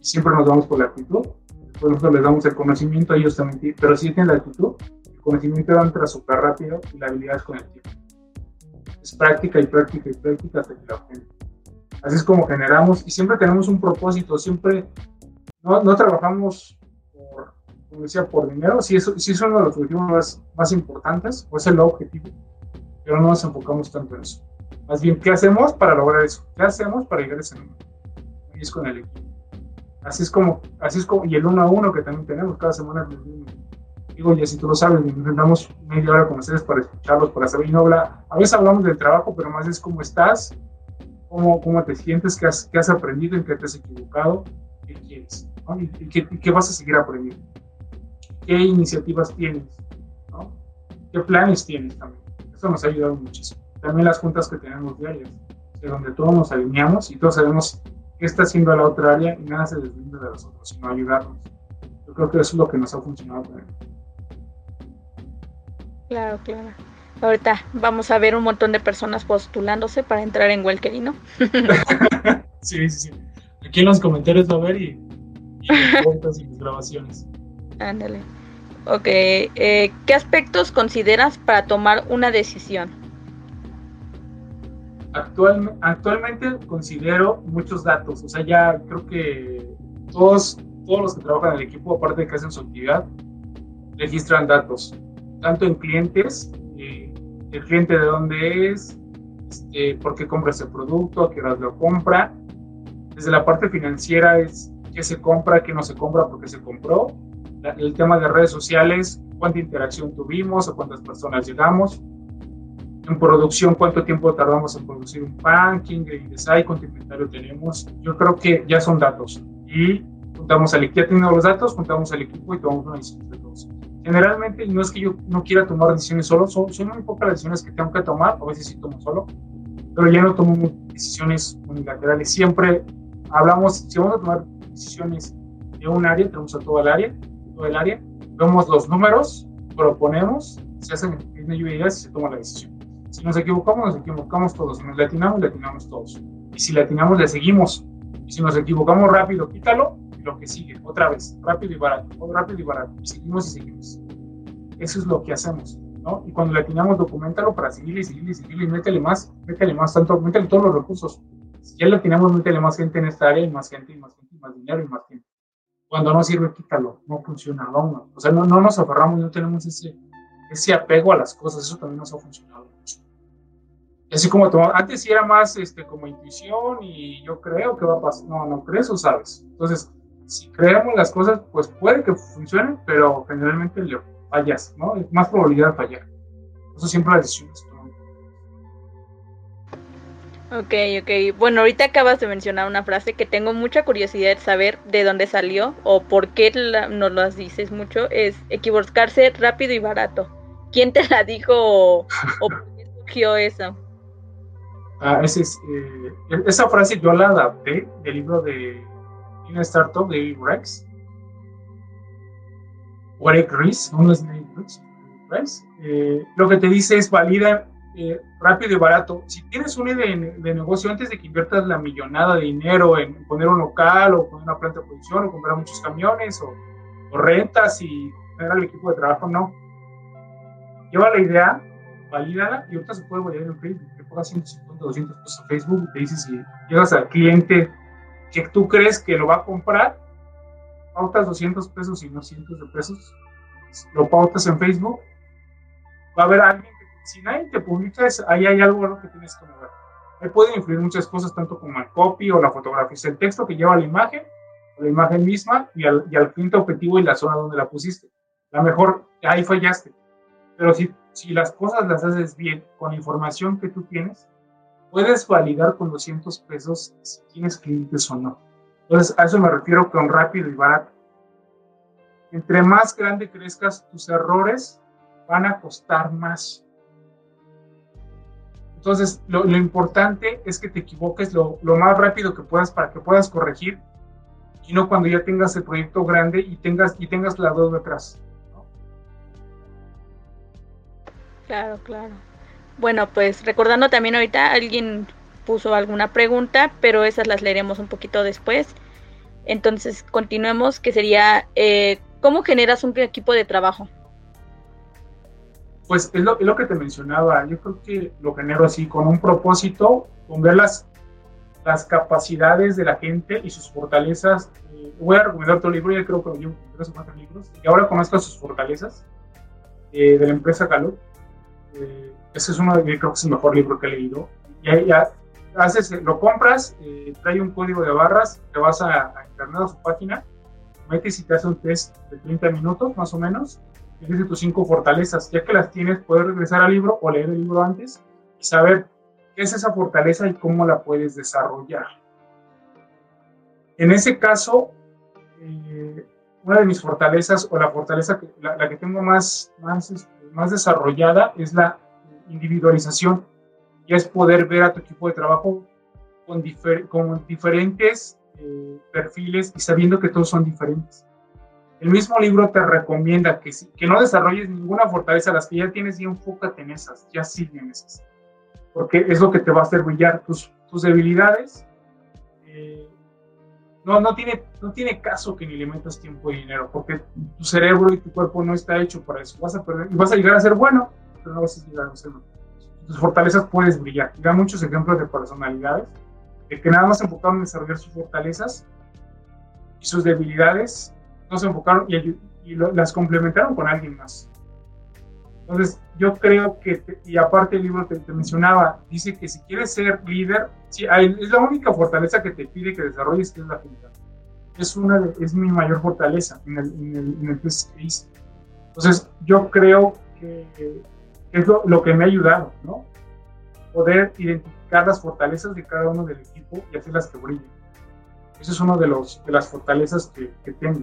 Y siempre nos vamos por la actitud, después nosotros les damos el conocimiento ellos también, pero si tienen la actitud, el conocimiento va a entrar súper rápido y la habilidad es con el tiempo. Es práctica y práctica y práctica hasta que la obtienen. Así es como generamos y siempre tenemos un propósito, siempre no, no trabajamos como decía, por dinero, sí, eso, sí es uno de los objetivos más, importantes, o es el objetivo, pero no nos enfocamos tanto en eso. Más bien, ¿qué hacemos para lograr eso? ¿Qué hacemos para llegar a ese número? Y es con el equipo. Así es como, así es como, y el uno a uno que también tenemos cada semana. Digo, ya si tú lo sabes, nos damos media hora con ustedes para escucharlos, para saber, y no habla, a veces hablamos del trabajo, pero más es cómo estás, cómo, cómo te sientes, qué has, qué has aprendido, en qué te has equivocado, qué quieres, y, qué, y qué vas a seguir aprendiendo qué iniciativas tienes, ¿no? qué planes tienes también. Eso nos ha ayudado muchísimo. También las juntas que tenemos diarias, de donde todos nos alineamos y todos sabemos qué está haciendo la otra área y nada se deslinda de nosotros, sino ayudarnos. Yo creo que eso es lo que nos ha funcionado también. Claro, claro. Ahorita vamos a ver un montón de personas postulándose para entrar en Welkerino. sí, sí, sí. Aquí en los comentarios va a ver y, y las y mis grabaciones. Ándale. Ok, eh, ¿qué aspectos consideras para tomar una decisión? actualmente considero muchos datos, o sea, ya creo que todos, todos los que trabajan en el equipo, aparte de que hacen su actividad, registran datos, tanto en clientes, eh, el cliente de dónde es, este, por qué compra ese producto, a qué hora lo compra. Desde la parte financiera es qué se compra, qué no se compra, por qué se compró el tema de redes sociales, cuánta interacción tuvimos, a cuántas personas llegamos. En producción, cuánto tiempo tardamos en producir un pan, qué ingredientes hay, cuánto inventario tenemos. Yo creo que ya son datos. Y juntamos al equipo, ya tenemos los datos, juntamos al equipo y tomamos una decisión de todos. Generalmente, no es que yo no quiera tomar decisiones solo, son, son muy pocas las decisiones que tengo que tomar, a veces sí tomo solo, pero ya no tomo decisiones unilaterales. Siempre hablamos, si vamos a tomar decisiones de un área, tenemos a toda el área, del área, vemos los números, proponemos, se hacen ideas y se toma la decisión. Si nos equivocamos, nos equivocamos todos. Si nos latinamos, latinamos todos. Y si latinamos, le seguimos. Y si nos equivocamos rápido, quítalo y lo que sigue, otra vez, rápido y barato, rápido y barato. Y seguimos y seguimos. Eso es lo que hacemos. ¿no? Y cuando latinamos, documentalo para seguirle y seguirle y seguirle y métele más, métele más, tanto, métele todos los recursos. Si ya latinamos, métele más gente en esta área más gente y más gente y más dinero y más tiempo. Cuando no sirve, quítalo, no funciona, no, o sea, no, no nos aferramos, no tenemos ese, ese apego a las cosas, eso también nos ha funcionado mucho. Así como antes sí era más este, como intuición y yo creo que va a pasar, no, no crees o sabes. Entonces, si creemos las cosas, pues puede que funcionen, pero generalmente le fallas, ¿no? Hay más probabilidad de fallar. Eso siempre las decisiones Ok, ok. Bueno, ahorita acabas de mencionar una frase que tengo mucha curiosidad de saber de dónde salió o por qué nos lo dices mucho. Es equivocarse rápido y barato. ¿Quién te la dijo o, por qué escogió eso? Ah, ese es, eh, esa frase yo la adapté del libro de In Startup de Rex. O Eric Ries, no es Rex. Eh, lo que te dice es valida eh, rápido y barato. Si tienes una idea de, negocio antes de que inviertas la millonada de dinero en poner un local o poner una planta de producción o comprar muchos camiones o, o rentas y era el equipo de trabajo, no. Lleva la idea, valídala y ahorita se puede validar en Facebook. Te pagas 150, 200 pesos a Facebook y te dices si llegas al cliente que tú crees que lo va a comprar, pautas 200 pesos y no cientos de pesos, lo pautas en Facebook, va a haber alguien que si nadie te publica, ahí hay algo que tienes que mover. Ahí pueden influir muchas cosas, tanto como el copy o la fotografía, es el texto que lleva la imagen, la imagen misma y al, y al cliente objetivo y la zona donde la pusiste. La mejor, ahí fallaste. Pero si, si las cosas las haces bien, con la información que tú tienes, puedes validar con 200 pesos si tienes clientes o no. Entonces, a eso me refiero con rápido y barato. Entre más grande crezcas, tus errores van a costar más. Entonces, lo, lo importante es que te equivoques lo, más rápido que puedas para que puedas corregir y no cuando ya tengas el proyecto grande y tengas, y tengas la deuda atrás. ¿no? Claro, claro. Bueno, pues recordando también ahorita, alguien puso alguna pregunta, pero esas las leeremos un poquito después. Entonces, continuemos, que sería, eh, ¿cómo generas un equipo de trabajo? Pues es lo, es lo, que te mencionaba, yo creo que lo genero así, con un propósito, con ver las, las capacidades de la gente y sus fortalezas. Eh, voy a recomendar tu libro, ya creo que llevo tres o cuatro libros, y ahora conozcas sus fortalezas eh, de la empresa Calud. Eh, ese es uno de creo que es el mejor libro que he leído. Y ya haces, lo compras, eh, trae un código de barras, te vas a, a internet a su página, metes y te hace un test de 30 minutos más o menos, dice tus cinco fortalezas. Ya que las tienes, puedes regresar al libro o leer el libro antes y saber qué es esa fortaleza y cómo la puedes desarrollar. En ese caso, eh, una de mis fortalezas o la fortaleza, que, la, la, que tengo más, más, este, más desarrollada es la individualización y es poder ver a tu equipo de trabajo con, difer con diferentes eh, perfiles y sabiendo que todos son diferentes. El mismo libro te recomienda que, que no desarrolles ninguna fortaleza, las que ya tienes y enfócate en esas, ya siguen esas, porque es lo que te va a hacer brillar. Tus, debilidades, eh, no, tiene, caso que ni le metas tiempo y dinero, porque tu cerebro y tu cuerpo no está hecho para eso. Vas a llegar a ser bueno, pero no vas a llegar a ser bueno tus fortalezas puedes brillar. Y da muchos ejemplos de personalidades de que nada más enfocaron en desarrollar sus fortalezas y sus debilidades no se enfocaron y, y lo, las complementaron con alguien más. Entonces, yo creo que, te, y aparte el libro te, te, mencionaba, dice que si quieres ser líder, sí, es la única fortaleza que te pide que desarrolles, que es la junta. Es, una de, es mi mayor fortaleza en el, en el, en el test que hice. Entonces, yo creo que es lo, lo, que me ha ayudado, ¿no? Poder identificar las fortalezas de cada uno del equipo y hacerlas que brillen. Eso es una de, los, de las fortalezas que, que tengo.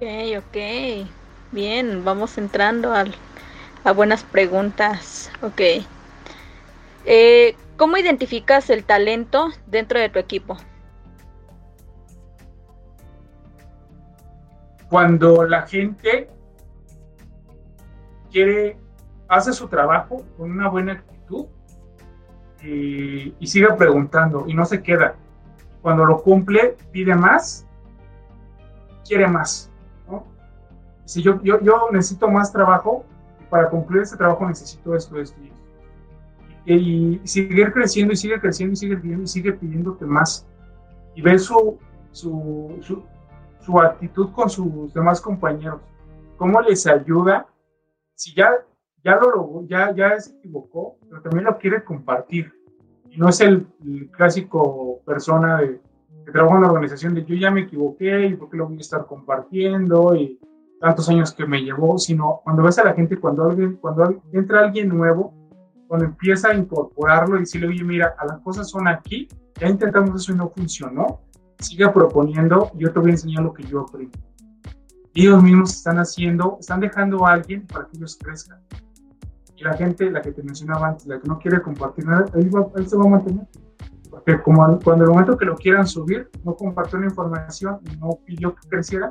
Ok, ok. Bien, vamos entrando al, a buenas preguntas. Ok. Eh, ¿Cómo identificas el talento dentro de tu equipo? Cuando la gente quiere, hace su trabajo con una buena actitud y, y sigue preguntando y no se queda. Cuando lo cumple, pide más, quiere más. Si yo, yo, yo necesito más trabajo, para cumplir ese trabajo necesito esto, esto y. Y, seguir creciendo y sigue creciendo y sigue pidiendo y sigue pidiéndote más. Y ver su, su, su, su actitud con sus demás compañeros, cómo les ayuda si ya, ya lo ya, ya se equivocó, pero también lo quiere compartir. Y no es el, el clásico persona de, que trabaja en la organización de yo ya me equivoqué y por qué lo voy a estar compartiendo y tantos años que me llevó, sino cuando ves a la gente, cuando, alguien, cuando entra alguien nuevo, cuando empieza a incorporarlo y decirle, oye, mira, a las cosas son aquí, ya intentamos eso y no funcionó, sigue proponiendo, yo te voy a enseñar lo que yo aprendí ellos mismos están haciendo, están dejando a alguien para que ellos crezcan. Y la gente, la que te mencionaba antes, la que no quiere compartir nada, ahí, va, ahí se va a mantener. Porque como cuando el momento que lo quieran subir, no compartió la información no pidió que creciera,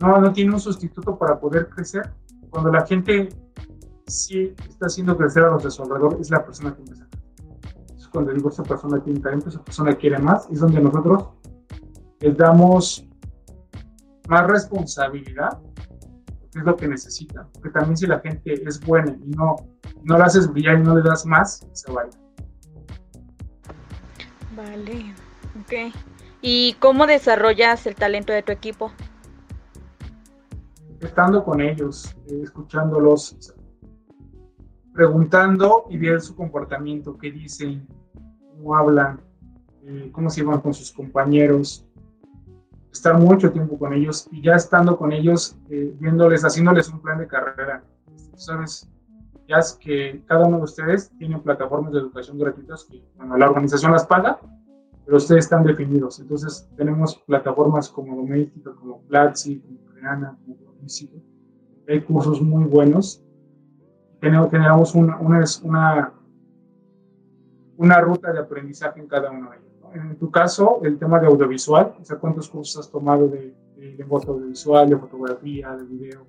no, no tiene un sustituto para poder crecer. Cuando la gente sí está haciendo crecer a los de su alrededor, es la persona que empieza. Es cuando digo, esa persona tiene talento, esa persona quiere más, es donde nosotros les damos más responsabilidad, es lo que necesita. Porque también si la gente es buena y no, no la haces brillar y no le das más, se va Vale, ok. ¿Y cómo desarrollas el talento de tu equipo? Estando con ellos, eh, escuchándolos, preguntando y viendo su comportamiento, qué dicen, cómo hablan, eh, cómo se llevan con sus compañeros, estar mucho tiempo con ellos y ya estando con ellos, eh, viéndoles, haciéndoles un plan de carrera. Sabes, ya es que cada uno de ustedes tiene plataformas de educación gratuitas que bueno, la organización las paga, pero ustedes están definidos. Entonces tenemos plataformas como Doméstica, como Platzi, como Creana, como Hay cursos muy buenos. Tenemos, generamos una, una, una, una ruta de aprendizaje en cada uno de ellos en tu caso, el tema de audiovisual, o sea, cuántos cursos has tomado de, lenguaje audiovisual, de fotografía, de video,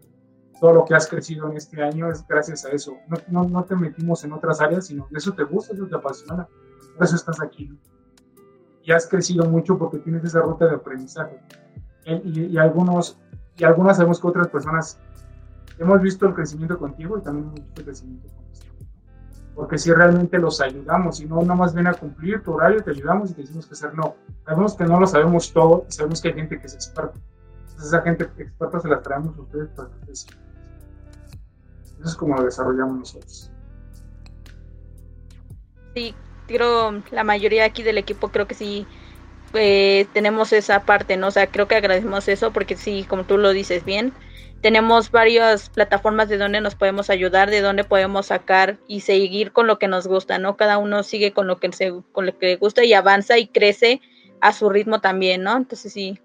todo lo que has crecido en este año es gracias a eso. No, no, te metimos en otras áreas, sino eso te gusta, eso te apasiona, por eso estás aquí. Y has crecido mucho porque tienes esa ruta de aprendizaje. Y, y, algunos, y algunas sabemos que otras personas hemos visto el crecimiento contigo y también hemos visto el crecimiento contigo porque si realmente los ayudamos y no nada más viene a cumplir tu horario, te ayudamos y te decimos que hacer, no. Sabemos que no lo sabemos todo sabemos que hay gente que es experta. Entonces esa gente experta se la traemos a ustedes para que ustedes Eso es como lo desarrollamos nosotros. Sí, creo la mayoría aquí del equipo creo que sí eh, tenemos esa parte, ¿no? O sea, creo que agradecemos eso porque sí, como tú lo dices bien, tenemos varias plataformas de donde nos podemos ayudar, de donde podemos sacar y seguir con lo que nos gusta, ¿no? Cada uno sigue con lo que se, con lo que le gusta y avanza y crece a su ritmo también, ¿no? Entonces sí,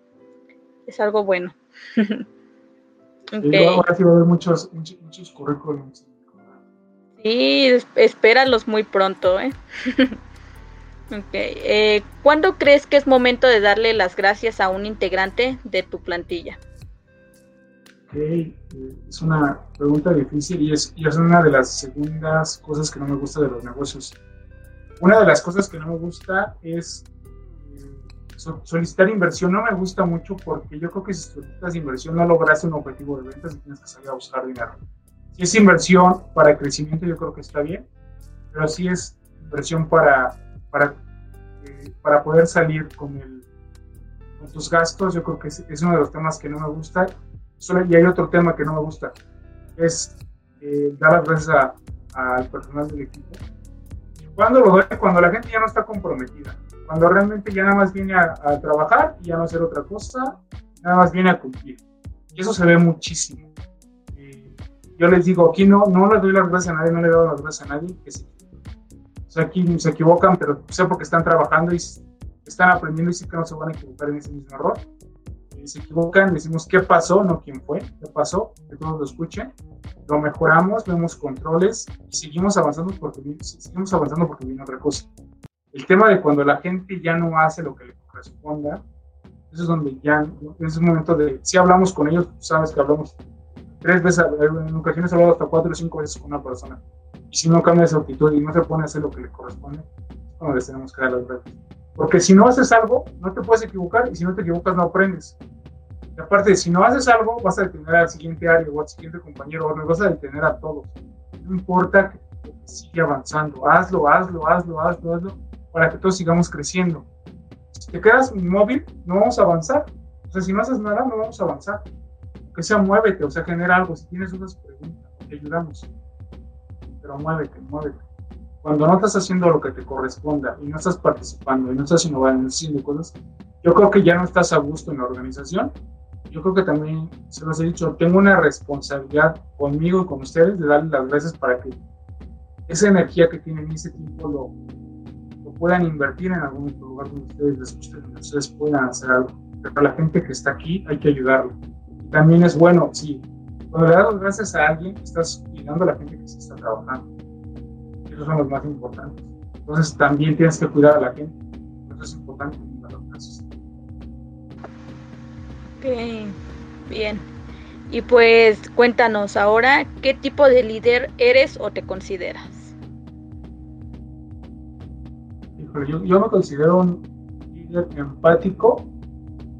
es algo bueno. okay. ahora sí va a haber muchos, muchos, muchos currículums. Sí, espéralos muy pronto, ¿eh? ok. Eh, ¿Cuándo crees que es momento de darle las gracias a un integrante de tu plantilla? Eh, es una pregunta difícil y es, y es una de las segundas cosas que no me gusta de los negocios. Una de las cosas que no me gusta es eh, solicitar inversión. No me gusta mucho porque yo creo que si solicitas inversión no logras un objetivo de ventas y tienes que salir a buscar dinero. Si es inversión para crecimiento, yo creo que está bien, pero si es inversión para, para, eh, para poder salir con, el, con gastos, yo creo que es, es uno de los temas que no me gusta y hay otro tema que no me gusta, es eh, dar las gracias al personal del equipo. Cuando lo doy? Cuando la gente ya no está comprometida, cuando realmente ya nada más viene a, trabajar y ya no hacer otra cosa, nada más viene a cumplir. Y eso se ve muchísimo. Eh, yo les digo, aquí no, no le doy las gracias a nadie, no le doy las gracias a nadie que se sea, aquí se equivocan, pero sé porque están trabajando y están aprendiendo y sí que no se van a equivocar en ese mismo error. Se equivocan, decimos qué pasó, no quién fue, qué pasó, que todos lo escuchen, lo mejoramos, vemos controles y seguimos avanzando porque, seguimos avanzando porque viene otra cosa. El tema de cuando la gente ya no hace lo que le corresponda, eso es donde ya, es un momento de, si hablamos con ellos, sabes que hablamos tres veces, en ocasiones hablado hasta cuatro o cinco veces con una persona, y si no cambia esa actitud y no se pone a hacer lo que le corresponde, es cuando les tenemos que dar las gracias. Porque si no haces algo, no te puedes equivocar y si no te equivocas no aprendes. Y aparte, si no haces algo, vas a detener al siguiente área o al siguiente compañero o no vas a detener a todos. No importa que sigue avanzando, hazlo, hazlo, hazlo, hazlo, hazlo, para que todos sigamos creciendo. Si te quedas inmóvil, no vamos a avanzar. O sea, si no haces nada, no vamos a avanzar. Que sea, muévete, o sea, genera algo. Si tienes unas preguntas, te ayudamos. Pero muévete, muévete. Cuando no estás haciendo lo que te corresponda y no estás participando y no estás innovando, no estás haciendo cosas, yo creo que ya no estás a gusto en la organización yo creo que también se los he dicho, tengo una responsabilidad conmigo y con ustedes de darles las gracias para que esa energía que tienen ese tiempo lo, lo puedan invertir en algún otro lugar donde ustedes les ustedes puedan hacer algo. Pero la gente que está aquí hay que ayudarlo. también es bueno, sí, cuando le gracias a alguien, estás cuidando a la gente que se está trabajando. Esos son los más importantes. Entonces también tienes que cuidar a la gente. Eso es importante bien. Y pues cuéntanos ahora, ¿qué tipo de líder eres o te consideras? yo, yo me considero un líder empático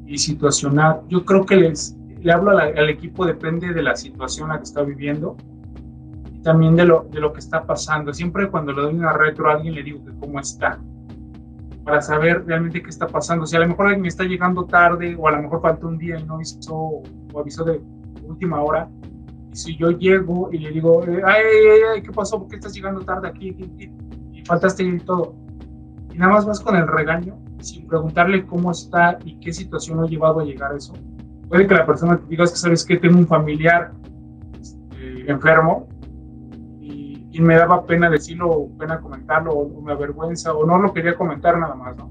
y situacional. Yo creo que les, le hablo al equipo, depende de la situación la que está viviendo y también de lo, de lo que está pasando. Siempre cuando le doy una retro a alguien le digo que cómo está, para saber realmente qué está pasando. Si a lo mejor alguien está llegando tarde o a lo mejor falta un día y no avisó o avisó de última hora, y si yo llego y le digo, ay, ay, ay, ¿qué pasó? ¿Por qué estás llegando tarde aquí? Y, y faltaste y todo. Y nada más vas con el regaño sin preguntarle cómo está y qué situación lo ha llevado a llegar a eso. Puede que la persona te diga, es que sabes que tengo un familiar este, enfermo y, me daba pena decirlo, o pena comentarlo, o, me avergüenza, o no lo quería comentar nada más, ¿no?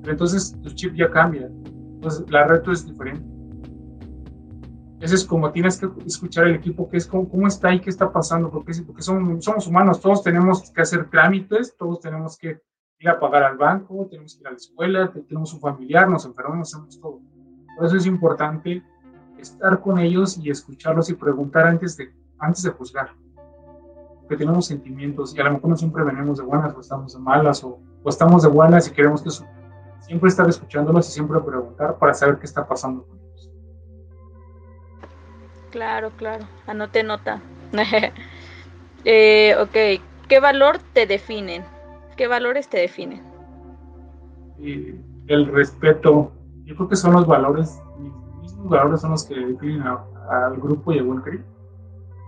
Pero entonces tu chip ya cambia. Entonces la reto es diferente. Ese es como tienes que escuchar el equipo, que es cómo, cómo está y qué está pasando, porque, porque somos humanos, todos tenemos que hacer trámites, todos tenemos que ir a pagar al banco, tenemos que ir a la escuela, tenemos un familiar, nos enfermamos, hacemos todo. Por eso es importante estar con ellos y escucharlos y preguntar antes de, antes de juzgar. Porque tenemos sentimientos y a lo mejor no siempre venimos de buenas o estamos de malas o, o estamos de buenas y queremos que siempre estar escuchándolos y siempre preguntar para saber qué está pasando con ellos. Claro, claro. Anote nota. eh, ok. ¿Qué valor te definen? ¿Qué valores te definen? el respeto. Yo creo que son los valores, los mismos valores son los que definen al grupo y a Wolcry.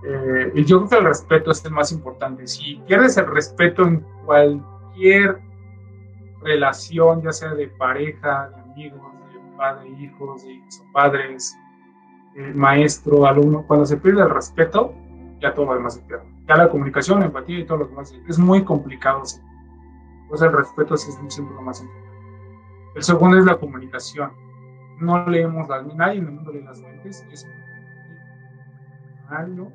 Eh, y yo creo que el respeto es el más importante. Si pierdes el respeto en cualquier relación, ya sea de pareja, de amigos, de padre, hijos, de hijos o padres, maestro, alumno, cuando se pierde el respeto, ya todo lo demás se pierde. Ya la comunicación, la empatía y todo lo demás es muy complicado. Pues el respeto es siempre lo más importante. El segundo es la comunicación. No leemos las, nadie en el mundo lee las mentes. Es no,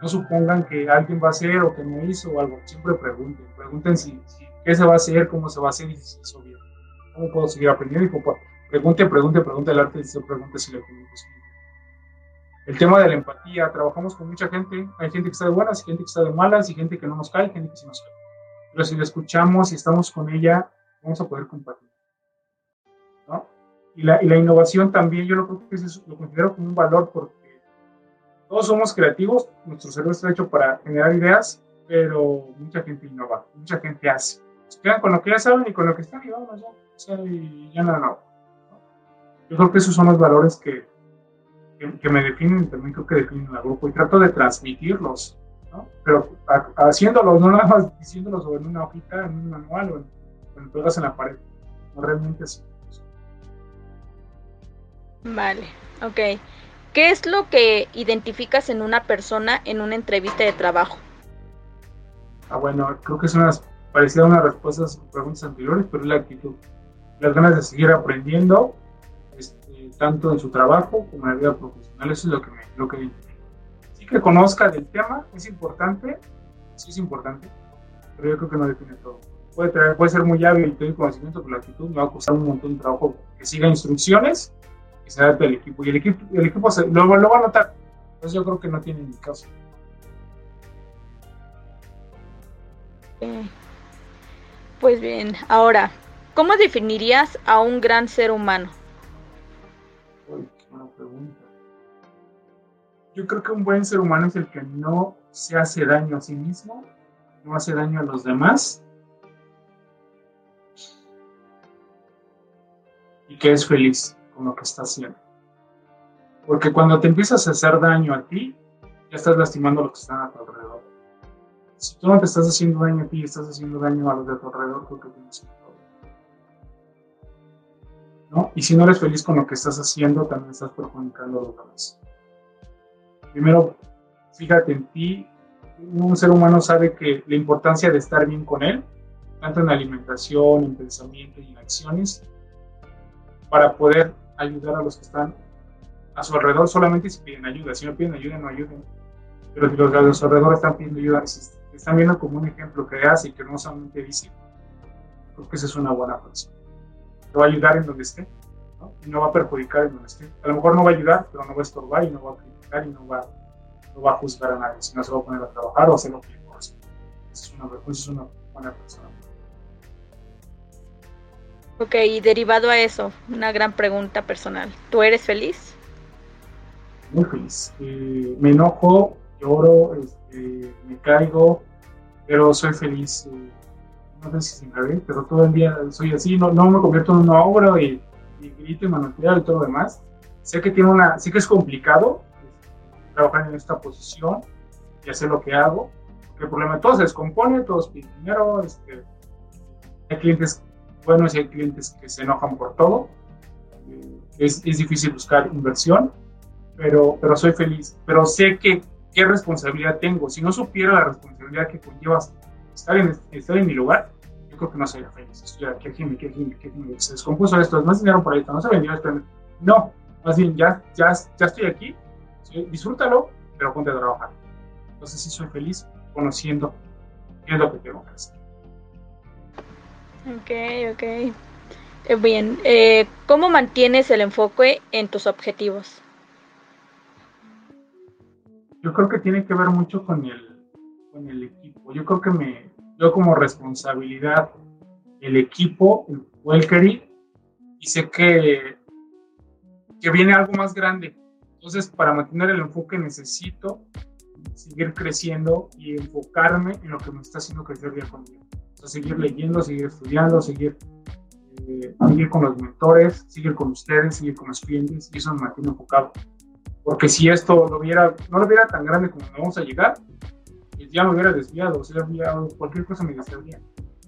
no supongan que alguien va a hacer o que no hizo o algo. Siempre pregunten. Pregunten si, qué se va a hacer, cómo se va a hacer y si se hizo bien. ¿Cómo puedo seguir aprendiendo? Y pregunte, pregunte, pregunte el arte y se pregunte si le comunicación. El tema de la empatía, trabajamos con mucha gente, hay gente que está de buenas, gente que está de malas, y gente que no nos cae, gente que sí nos cae. Pero si la escuchamos y estamos con ella, vamos a poder compartir. ¿no? Y, la, y la innovación también, yo lo, creo que es, lo considero como un valor porque todos somos creativos, nuestro cerebro está hecho para generar ideas, pero mucha gente innova, mucha gente hace. Se quedan con lo que ya saben y con lo que están y vamos, ya, o sea, y ya no, no. Yo creo que esos son los valores que, que, me definen y también creo que definen al grupo y trato de transmitirlos, ¿no? Pero haciéndolos, no nada más diciéndolos en una hojita, en un manual o en, cuando pegas en la pared. No realmente así. Vale, ok. ¿Qué es lo que identificas en una persona en una entrevista de trabajo? Ah, bueno, creo que es una parecida a una respuesta a preguntas anteriores, pero es la actitud. Las ganas de seguir aprendiendo, este, tanto en su trabajo como en la vida profesional. Eso es lo que me lo que Sí que conozca del tema, es importante, sí es importante, pero yo creo que no define todo puede, puede ser muy hábil y tener conocimiento, pero la actitud me va a costar un montón de trabajo que siga instrucciones y se adapte al equipo. Y el equipo, el equipo lo, va a notar. Entonces yo creo que no tiene ni caso. Pues bien, ahora, ¿cómo definirías a un gran ser humano? Uy, qué buena pregunta. Yo creo que un buen ser humano es el que no se hace daño a sí mismo, no hace daño a los demás que es feliz con lo que está haciendo. Porque cuando te empiezas a hacer daño a ti, ya estás lastimando a los que están a tu alrededor. Si tú no te estás haciendo daño a ti y estás haciendo daño a los de tu alrededor, creo tienes un problema. ¿No? Y si no eres feliz con lo que estás haciendo, también estás perjudicando a los demás. Primero, fíjate en ti. Un ser humano sabe que la importancia de estar bien con él, tanto en alimentación, en pensamiento y en acciones, para poder ayudar a los que están a su alrededor solamente si piden ayuda. Si no piden ayuda, no ayuden. Pero si los de su alrededor están pidiendo ayuda, están viendo como un ejemplo que hace y que no solamente dice, creo que esa es una buena persona. Te va a ayudar en donde esté y no va a perjudicar en donde esté. A lo mejor no va a ayudar, pero no va a estorbar y no va a criticar y no va, no va a juzgar a nadie, sino se va a poner a trabajar o a hacer lo que le corresponde. Es una, esa es una buena persona. Ok, y derivado a eso, una gran pregunta personal. ¿Tú eres feliz? muy feliz. Eh, me enojo, lloro, este, me caigo, pero soy feliz. Eh, no sé si me ve, pero todo el día soy así, no, no me convierto en una obra y, grito y manotear y todo lo demás. Sé que tiene una, sé que es complicado este, trabajar en esta posición y hacer lo que hago, el problema todo se descompone, todos piden dinero, este, hay clientes buenos y hay clientes que se enojan por todo. Eh, es, es, difícil buscar inversión, pero, pero soy feliz. Pero sé que qué responsabilidad tengo. Si no supiera la responsabilidad que conlleva estar en, estar en mi lugar, yo creo que no sería feliz. Estoy aquí, aquí, aquí, aquí, se descompuso esto, es más dinero por esto, no se vendió esto. No, más bien, ya, ya, ya estoy aquí, disfrútalo, pero ponte a trabajar. Entonces sí soy feliz conociendo qué es lo que tengo que hacer. Ok, ok. Eh, bien, eh, ¿cómo mantienes el enfoque en tus objetivos? Yo creo que tiene que ver mucho con el, con el equipo. Yo creo que me, yo como responsabilidad el equipo, el Welkery, y sé que, que viene algo más grande. Entonces, para mantener el enfoque necesito seguir creciendo y enfocarme en lo que me está haciendo crecer día con día. Seguir leyendo, seguir estudiando, seguir, eh, con los mentores, seguir con ustedes, seguir con los clientes y eso me mantiene enfocado. Porque si esto lo viera, no lo viera tan grande como vamos a llegar, pues ya me hubiera desviado, o sea, cualquier cosa me desviaría.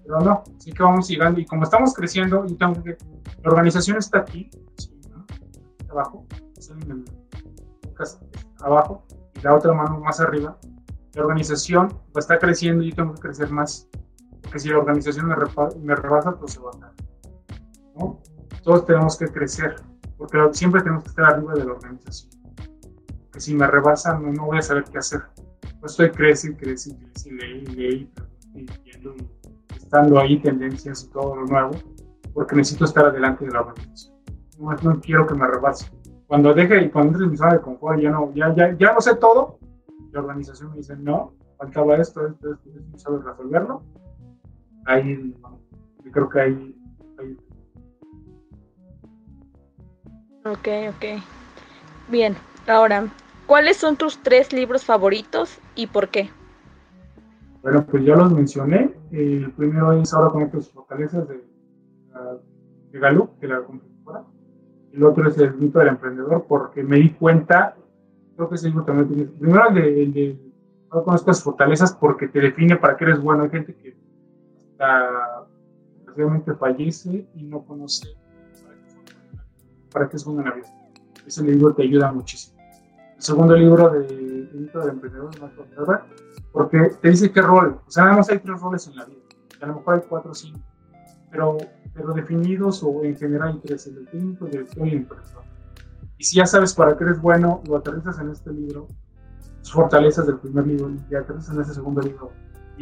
Pero no, sí que vamos llegando y como estamos creciendo, que, la organización está aquí, abajo, abajo, y la otra mano más arriba. La organización está creciendo y tengo que crecer más que si la organización me, me rebasa, pues se va a caer. ¿no? Todos tenemos que crecer, porque siempre tenemos que estar arriba de la organización. Que si me rebasa, no, no voy a saber qué hacer. Pues estoy crece, crece, crece, leí, leí, y, viendo y estando ahí tendencias y todo lo nuevo, porque necesito estar adelante de la organización. No, no quiero que me rebase. Cuando deje y cuando entre en mi zona de confort, ya no, ya, ya, ya no sé todo, la organización me dice, no, faltaba esto, esto, esto, esto, sabes resolverlo, ahí yo creo que ahí, Ok, ok. Bien, ahora, ¿cuáles son tus tres libros favoritos y por qué? Bueno, pues ya los mencioné. El primero es Ahora con tus fortalezas de, de Galup, de la computadora. El otro es El mito del emprendedor, porque me di cuenta, creo que ese libro también tiene. Primero el de, el de Ahora con estas fortalezas, porque te define para qué eres bueno. Hay gente que realmente fallece y no conoce para qué es buena la vida. Ese libro te ayuda muchísimo. El segundo libro de Mito del Emprendedor, porque te dice qué rol, o sea, nada más hay tres roles en la vida, a lo mejor hay cuatro o cinco, pero, pero definidos o en general hay tres, el técnico, el director y el emprendedor. Y si ya sabes para qué eres bueno, lo aterrizas en este libro, tus fortalezas del primer libro, y aterrizas en este segundo libro,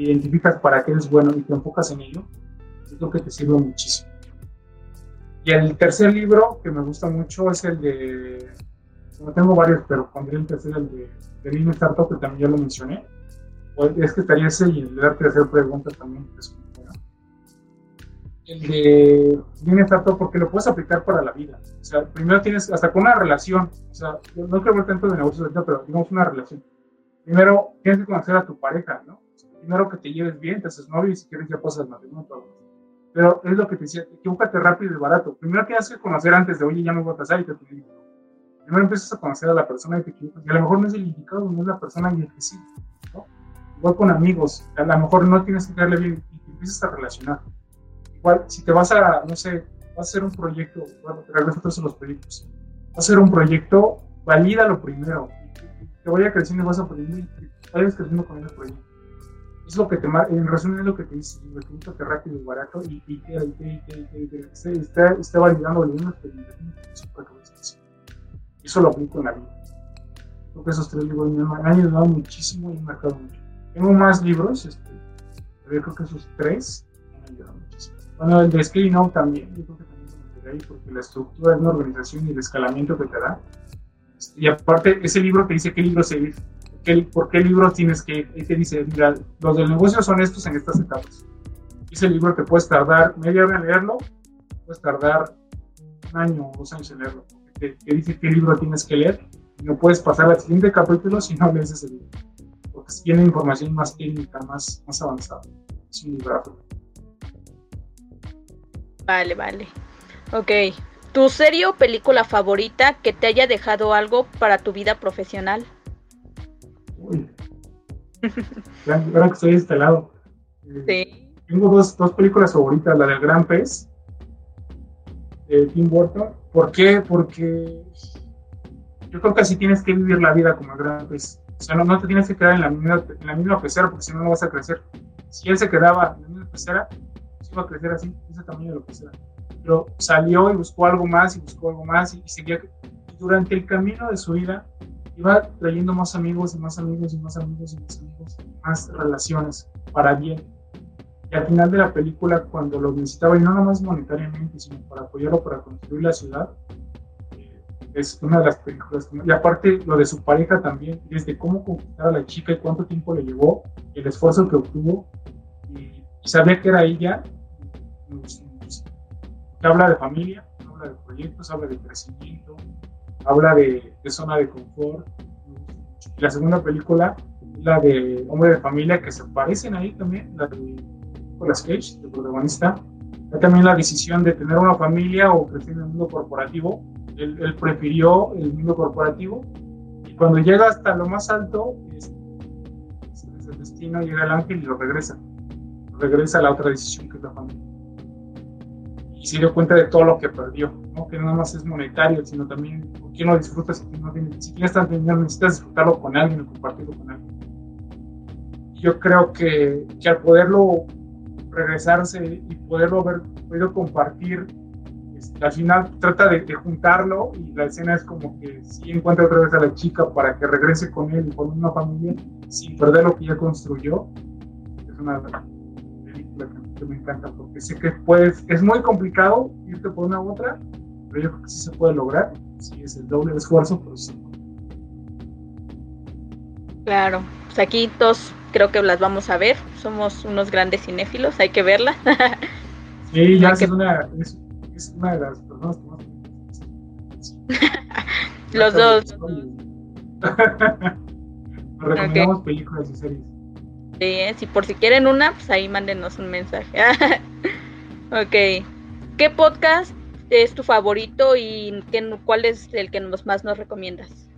identificas para qué eres bueno y te enfocas en ello, es lo que te sirve muchísimo. Y el tercer libro que me gusta mucho es el de, no tengo varios, pero pondría el tercer, el de, de Lean Startup, que también ya lo mencioné. Es que estaría ese y el de darte hacer preguntas también. Es bueno. El de Lean Startup porque lo puedes aplicar para la vida. O sea, primero tienes, hasta con una relación, o sea, no quiero ver tanto de negocios pero digamos una relación. Primero tienes que conocer a tu pareja, ¿no? Primero que te lleves bien, te haces novio y si quieres ya pasas matrimonio. Pero es lo que te decía, equivócate rápido y barato. Primero tienes que conocer antes de, oye, ya me voy a casar y te pido. Primero empiezas a conocer a la persona y te equivocas. Y a lo mejor no es el indicado, no es la persona y el que sí. ¿no? Igual con amigos, a lo mejor no tienes que darle bien y te empiezas a relacionar. Igual, si te vas a, no sé, vas a hacer un proyecto, bueno, regreso a los proyectos. Vas a hacer un proyecto, valídalo primero. Y te vaya creciendo y vas aprendiendo y vayas creciendo con el proyecto es lo que te en resumen es lo que te dice que rápido y barato y, y, está, está validando algunas eso lo aplico en la vida. Creo que esos tres libros me han ayudado muchísimo y han marcado mucho. Tengo más libros este, pero yo creo que esos tres me han ayudado muchísimo. Bueno el de Scaling Out también yo creo que también me ahí porque la estructura de una organización y el escalamiento que te da. Y aparte ese libro te dice qué libro seguir por qué libros tienes que ir. Y te dice, mira, los del negocio son estos en estas etapas. Ese libro te puedes tardar media hora en leerlo, puedes tardar un año o dos años en leerlo. Te, te, dice qué libro tienes que leer No puedes pasar al siguiente capítulo si no lees ese libro, porque tiene información más técnica, más, más avanzada. Es un libro. Vale, vale. Ok. ¿Tu serie o película favorita que te haya dejado algo para tu vida profesional? Uy. Ahora que estoy de este lado. Sí. Tengo dos, dos películas favoritas, la del Gran Pez, de Tim Burton. ¿Por qué? Porque yo creo que así tienes que vivir la vida como el Gran Pez. O sea, no, te tienes que quedar en la misma, en la misma pecera porque si no, no vas a crecer. Si él se quedaba en la misma pecera, pues iba a crecer así, ese tamaño de la pecera. Pero salió y buscó algo más y buscó algo más y, y seguía. Y durante el camino de su vida iba trayendo más amigos y más amigos y más amigos y más amigos, más relaciones para bien. Y al final de la película, cuando lo necesitaba, y no nada más monetariamente, sino para apoyarlo para construir la ciudad, eh, es una de las películas. Y aparte, lo de su pareja también, desde cómo conquistar a la chica y cuánto tiempo le llevó, el esfuerzo que obtuvo, y, sabía que era ella, gustó mucho. Habla de familia, habla de proyectos, habla de crecimiento, habla de, zona de confort. Y la segunda película la de Hombre de Familia, que se parecen ahí también, la de Nicolas Cage, el protagonista. también la decisión de tener una familia o crecer en el mundo corporativo. Él, prefirió el mundo corporativo. Y cuando llega hasta lo más alto, es, el destino, llega el ángel y lo regresa. regresa a la otra decisión que es la familia y se dio cuenta de todo lo que perdió, ¿no? que no nada más es monetario, sino también quién lo disfruta si, no tiene, si tienes tanto dinero, necesitas disfrutarlo con alguien o compartirlo con alguien. yo creo que, que, al poderlo regresarse y poderlo haber podido compartir, este, al final trata de, juntarlo y la escena es como que sí encuentra otra vez a la chica para que regrese con él y con una familia sin perder lo que ya construyó. Es una que me encanta, porque sé que puedes, es muy complicado irte por una u otra, pero yo creo que sí se puede lograr, sí es el doble de esfuerzo, pero sí. Claro, pues aquí todos creo que las vamos a ver, somos unos grandes cinéfilos, hay que verla. sí, ya es, una, es, una de las personas que más Los dos. recomendamos películas y series. Sí, si por si quieren una, pues ahí mándenos un mensaje. ok. ¿Qué podcast es tu favorito y qué, cuál es el que nos, más nos recomiendas?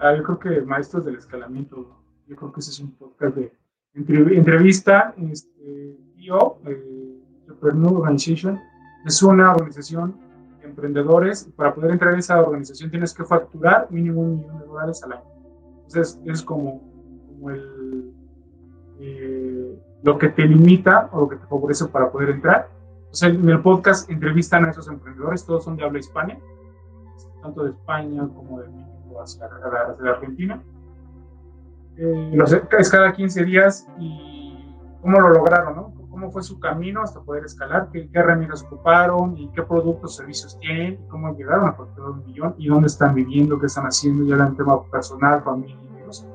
Ah, yo creo que Maestros del Escalamiento. Yo creo que ese es un podcast de entrevista. Este, yo, eh, Organization, es una organización de emprendedores. Para poder entrar en esa organización tienes que facturar mínimo un millón de dólares al año. Entonces es como, como el eh, lo que te limita o lo que te favorece para poder entrar. O sea, en el podcast entrevistan a esos emprendedores, todos son de habla hispana, tanto de España como de México hacia, la Argentina. Eh, es cada 15 días y cómo lo lograron, ¿no? Cómo fue su camino hasta poder escalar, qué, herramientas ocuparon y qué productos, servicios tienen, y cómo llegaron a facturar un millón y dónde están viviendo, qué están haciendo ya en tema personal, familia, amigos.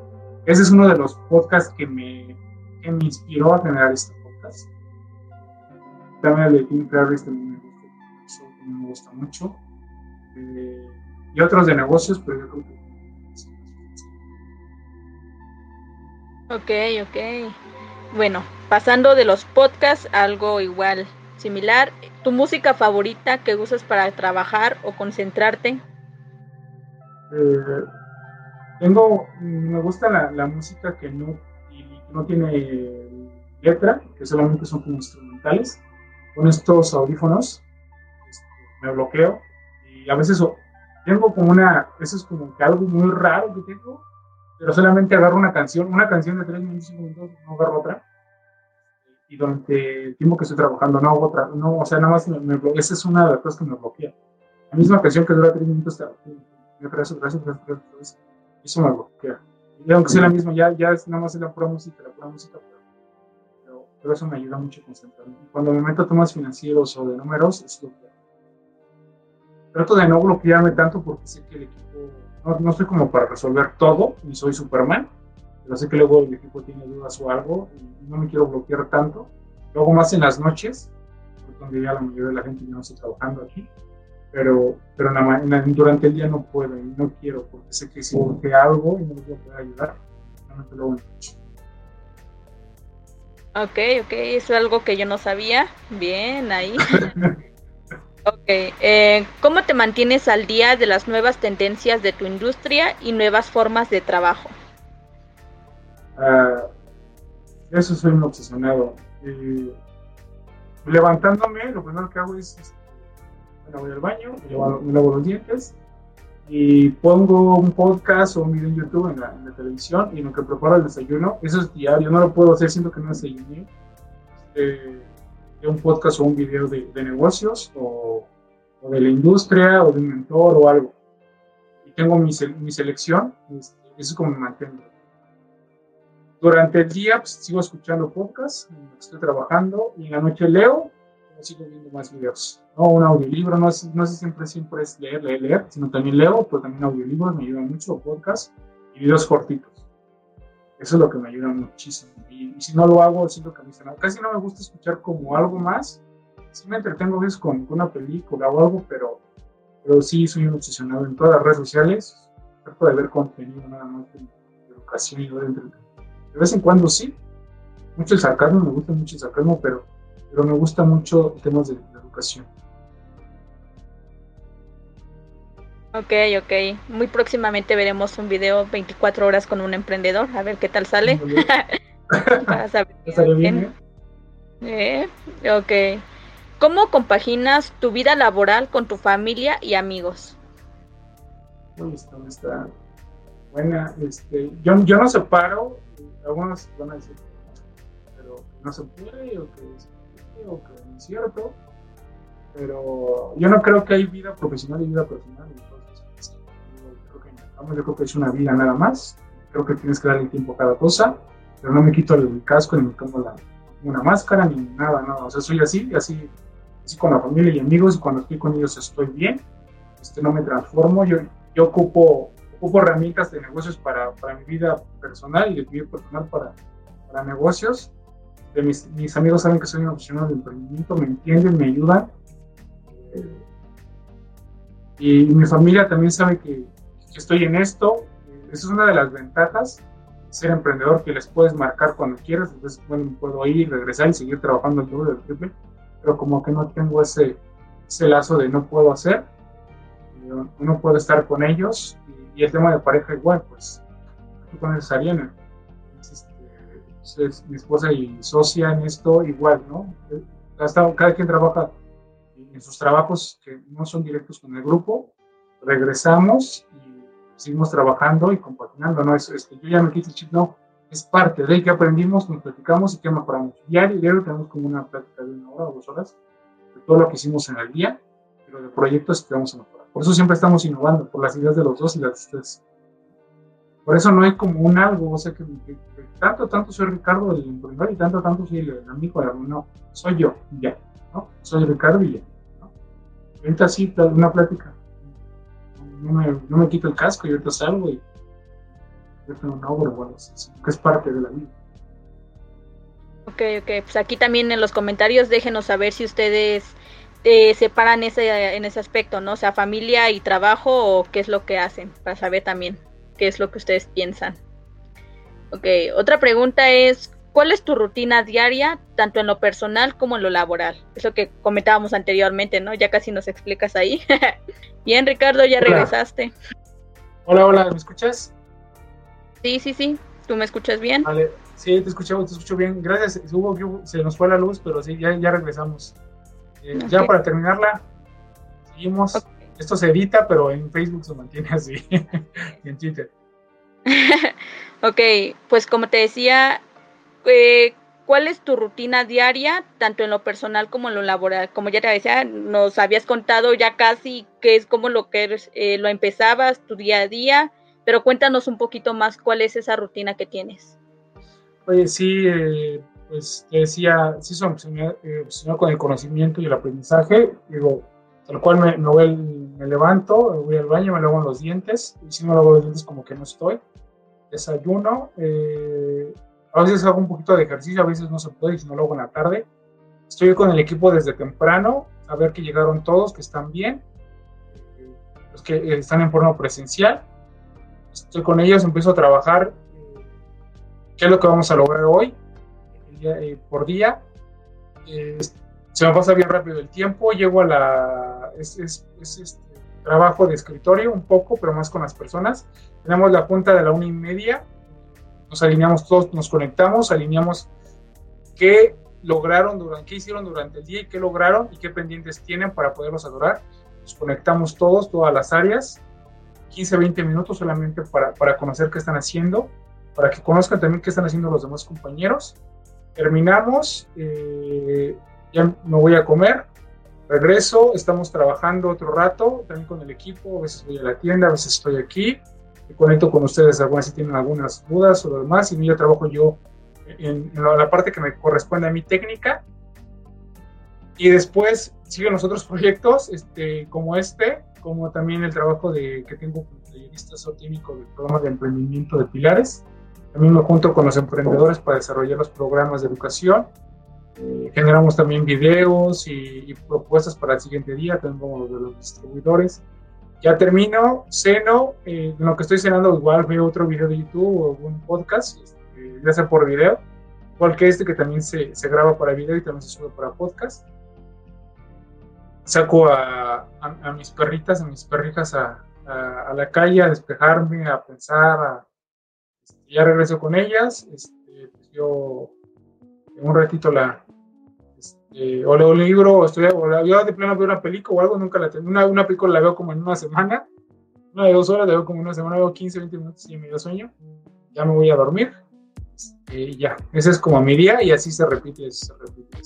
Ese es uno de los podcasts que me, me inspiró a generar este podcast. También el de Tim Ferriss también me gusta, también me gusta mucho. Eh, y otros de negocios, pero yo creo que... Ok, ok. Bueno, pasando de los podcasts, algo igual, similar. ¿Tu música favorita que usas para trabajar o concentrarte? Eh, tengo, me gusta la, la música que no no tiene letra, que solamente son como instrumentales. Con estos audífonos este, me bloqueo y a veces tengo como una, eso es como que algo muy raro que tengo, pero solamente agarro una canción, una canción de tres minutos, minutos, no agarro otra. Y durante el tiempo que estoy trabajando no hago otra, no, o sea, nada más me, me esa es una de las cosas que me bloquea. La misma canción que dura tres minutos, me trae eso me bloquea. Y aunque sea la misma, ya, ya es nada más la pura música, la pura música, pero, pero, eso me ayuda mucho a concentrarme. cuando me meto a temas financieros o de números, es lo que trato de no bloquearme tanto porque sé que el equipo, no, no estoy como para resolver todo, ni soy Superman, pero sé que luego el equipo tiene dudas o algo y no me quiero bloquear tanto. Lo hago más en las noches, donde ya la mayoría de la gente ya no está trabajando aquí. Pero, pero durante el día no puedo y no quiero, porque sé que si que algo y no me voy a poder ayudar, realmente lo Ok, ok, eso es algo que yo no sabía. Bien, ahí. ok, eh, ¿cómo te mantienes al día de las nuevas tendencias de tu industria y nuevas formas de trabajo? Uh, eso soy un obsesionado. levantándome, lo primero que hago es, este, me voy al baño, me lavo, los dientes y pongo un podcast o un video en YouTube en la, televisión y en lo que preparo el desayuno, eso es diario, no lo puedo hacer siento que no desayuné, de un podcast o un video de, negocios o, de la industria o de un mentor o algo. Y tengo mi, mi selección, este, eso es como me mantengo. Durante el día pues, sigo escuchando podcasts, estoy trabajando y en la noche leo o sigo viendo más videos. No, un audiolibro, no, es, no sé siempre, siempre es leer, leer, leer, sino también leo, pero también audiolibros me ayudan mucho, podcasts y videos cortitos. Eso es lo que me ayuda muchísimo. Y, si no lo hago, siento que me Casi no me gusta escuchar como algo más. Sí me entretengo a veces con, una película o algo, pero, pero sí soy un obsesionado en todas las redes sociales. Trato de ver contenido nada más de, educación y de entretenimiento. De vez en cuando sí. Mucho el sarcasmo, me gusta mucho el sarcasmo, pero, pero me gusta mucho el tema de la educación. Ok, ok. Muy próximamente veremos un video 24 horas con un emprendedor, a ver qué tal sale. Para saber bien. ¿eh? Eh, ok. ¿Cómo compaginas tu vida laboral con tu familia y amigos? está, está buena. Este, yo, yo no separo, algunos van a decir, pero no se puede, o que es, o que no es cierto, pero yo no creo que hay vida profesional y vida personal yo creo que es una vida nada más. Creo que tienes que darle tiempo a cada cosa, pero no me quito el casco ni me tomo la, una máscara ni nada, nada. O sea, soy así, así, así con la familia y amigos y cuando estoy con ellos estoy bien. Este, no me transformo. Yo, yo ocupo, ocupo herramientas de negocios para, para mi vida personal y de mi vida personal para, para negocios. Mis, amigos saben que soy un opcional de emprendimiento, me entienden, me ayudan. Eh, y mi familia también sabe que, estoy en esto. Esa es una de las ventajas ser emprendedor, que les puedes marcar cuando quieras. Entonces, bueno, puedo ir, regresar y seguir trabajando el doble del triple, pero como que no tengo ese, ese lazo de no puedo hacer. Uno puede estar con ellos y, el tema de pareja igual, pues tú conoces a Ariana, es, mi esposa y socia en esto igual, ¿no? cada quien trabaja en sus trabajos que no son directos con el grupo, regresamos y seguimos trabajando y compartiendo, no es, este, yo ya me quito el chip, no, es parte de que aprendimos, nos platicamos y que mejoramos. Diario, diario tenemos como una plática de una hora o dos horas de todo lo que hicimos en el día, pero de proyectos que vamos a mejorar. Por eso siempre estamos innovando, por las ideas de los dos y las de ustedes. Por eso no hay como un algo, o sea, que, tanto, tanto soy Ricardo el emprendedor y tanto, tanto soy el, amigo de no, soy yo, ya, ¿no? Soy Ricardo y ya, ¿no? Ahorita sí, una plática, no me, no me quito el casco y ahorita salgo y yo tengo un overwatch, que es parte de la vida. Ok, ok, pues aquí también en los comentarios déjenos saber si ustedes eh, separan ese, en ese aspecto, ¿no? O sea, familia y trabajo o qué es lo que hacen, para saber también qué es lo que ustedes piensan. Ok, otra pregunta es, ¿cuál es tu rutina diaria, tanto en lo personal como en lo laboral? Eso que comentábamos anteriormente, ¿no? Ya casi nos explicas ahí. Bien, Ricardo, ya regresaste. Hola, hola, ¿me escuchas? Sí, sí, sí. ¿Tú me escuchas bien? Vale, sí, te escucho, te escucho bien. Gracias. Hubo, se nos fue la luz, pero sí, ya, ya regresamos. Eh, ya para terminarla, seguimos. Esto se edita, pero en Facebook se mantiene así. y en Twitter. ok, pues como te decía, eh, ¿Cuál es tu rutina diaria, tanto en lo personal como en lo laboral? Como ya te decía, nos habías contado ya casi qué es como lo que eh, lo empezabas, tu día a día, pero cuéntanos un poquito más cuál es esa rutina que tienes. Oye, sí, eh, pues te decía, sí soy eh, con el conocimiento y el aprendizaje. Digo, tal cual me, me, me levanto, voy al baño, me lavo los dientes, y si no lavo los dientes como que no estoy. Desayuno, eh, a veces hago un poquito de ejercicio, a veces no se puede y si no lo en la tarde. Estoy con el equipo desde temprano, a ver que llegaron todos, que están bien. los que están en forma presencial. Estoy con ellos, empiezo a trabajar eh, qué es lo que vamos a lograr hoy, eh, por día. se me pasa bien rápido el tiempo, llego a la... Es, es, este trabajo de escritorio un poco, pero más con las personas. Tenemos la punta de la una y media, nos alineamos todos, nos conectamos, alineamos qué lograron durante, qué hicieron durante el día y qué lograron y qué pendientes tienen para poderlos adorar. Nos conectamos todos, todas las áreas, 15, 20 minutos solamente para, para conocer qué están haciendo, para que conozcan también qué están haciendo los demás compañeros. Terminamos, eh, ya me voy a comer, regreso, estamos trabajando otro rato, también con el equipo, a veces voy a la tienda, a veces estoy aquí, me conecto con ustedes algunas si tienen algunas dudas o lo demás, y yo trabajo yo en, la parte que me corresponde a mi técnica. Y después siguen los otros proyectos, este, como este, como también el trabajo de, que tengo como tallerista técnico del programa de emprendimiento de Pilares. También me junto con los emprendedores para desarrollar los programas de educación. Generamos también videos y, propuestas para el siguiente día, tengo los de los distribuidores. Ya termino, ceno, eh, en lo que estoy cenando igual veo otro video de YouTube o algún podcast, ya sea por video, igual que este que también se, se graba para video y también se sube para podcast. Saco a, a, mis perritas, a mis perrijas a, a, la calle a despejarme, a pensar, a, este, ya regreso con ellas. Este, pues yo en un ratito la, o leo un libro, o estoy, o yo de plano veo una película o algo, nunca la tengo. Una, una película la veo como en una semana, una de dos horas la veo como en una semana, veo 15, 20 minutos y me dio sueño. Ya me voy a dormir y ya, ese es como mi día y así se repite, se repite.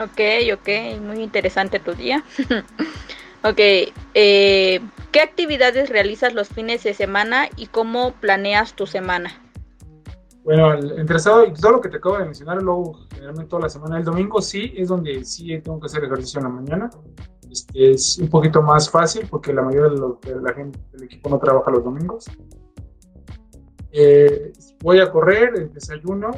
Ok, ok, muy interesante tu día. ok, eh, ¿qué actividades realizas los fines de semana y cómo planeas tu semana? Bueno, entre sábado y todo lo que te acabo de mencionar, luego generalmente toda la semana, el domingo sí, es donde sí tengo que hacer ejercicio en la mañana. Este, es un poquito más fácil porque la mayoría de, de la gente del equipo no trabaja los domingos. Eh, voy a correr, el desayuno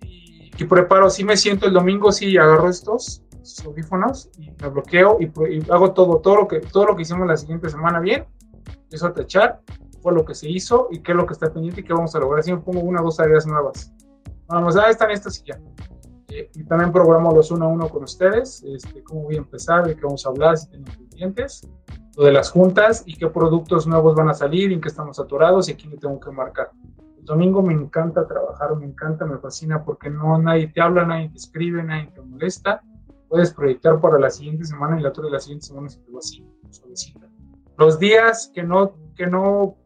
y, preparo, si me siento el domingo, si agarro estos, audífonos y me bloqueo y, hago todo, todo lo, que, todo lo que hicimos la siguiente semana bien, empiezo a tachar, fue lo que se hizo y qué es lo que está pendiente y qué vamos a lograr. Así me pongo una o dos áreas nuevas. Vamos, ah, están estas y ya. Eh, y también programo los uno a uno con ustedes, este, cómo voy a empezar, de qué vamos a hablar, si tienen pendientes, lo de las juntas y qué productos nuevos van a salir, en qué estamos atorados y aquí me tengo que marcar domingo me encanta trabajar, me encanta, me fascina porque no nadie te habla, nadie te escribe, nadie te molesta. Puedes proyectar para la siguiente semana y la otra de la siguiente semana se te va así, suavecita. Los días que no, que no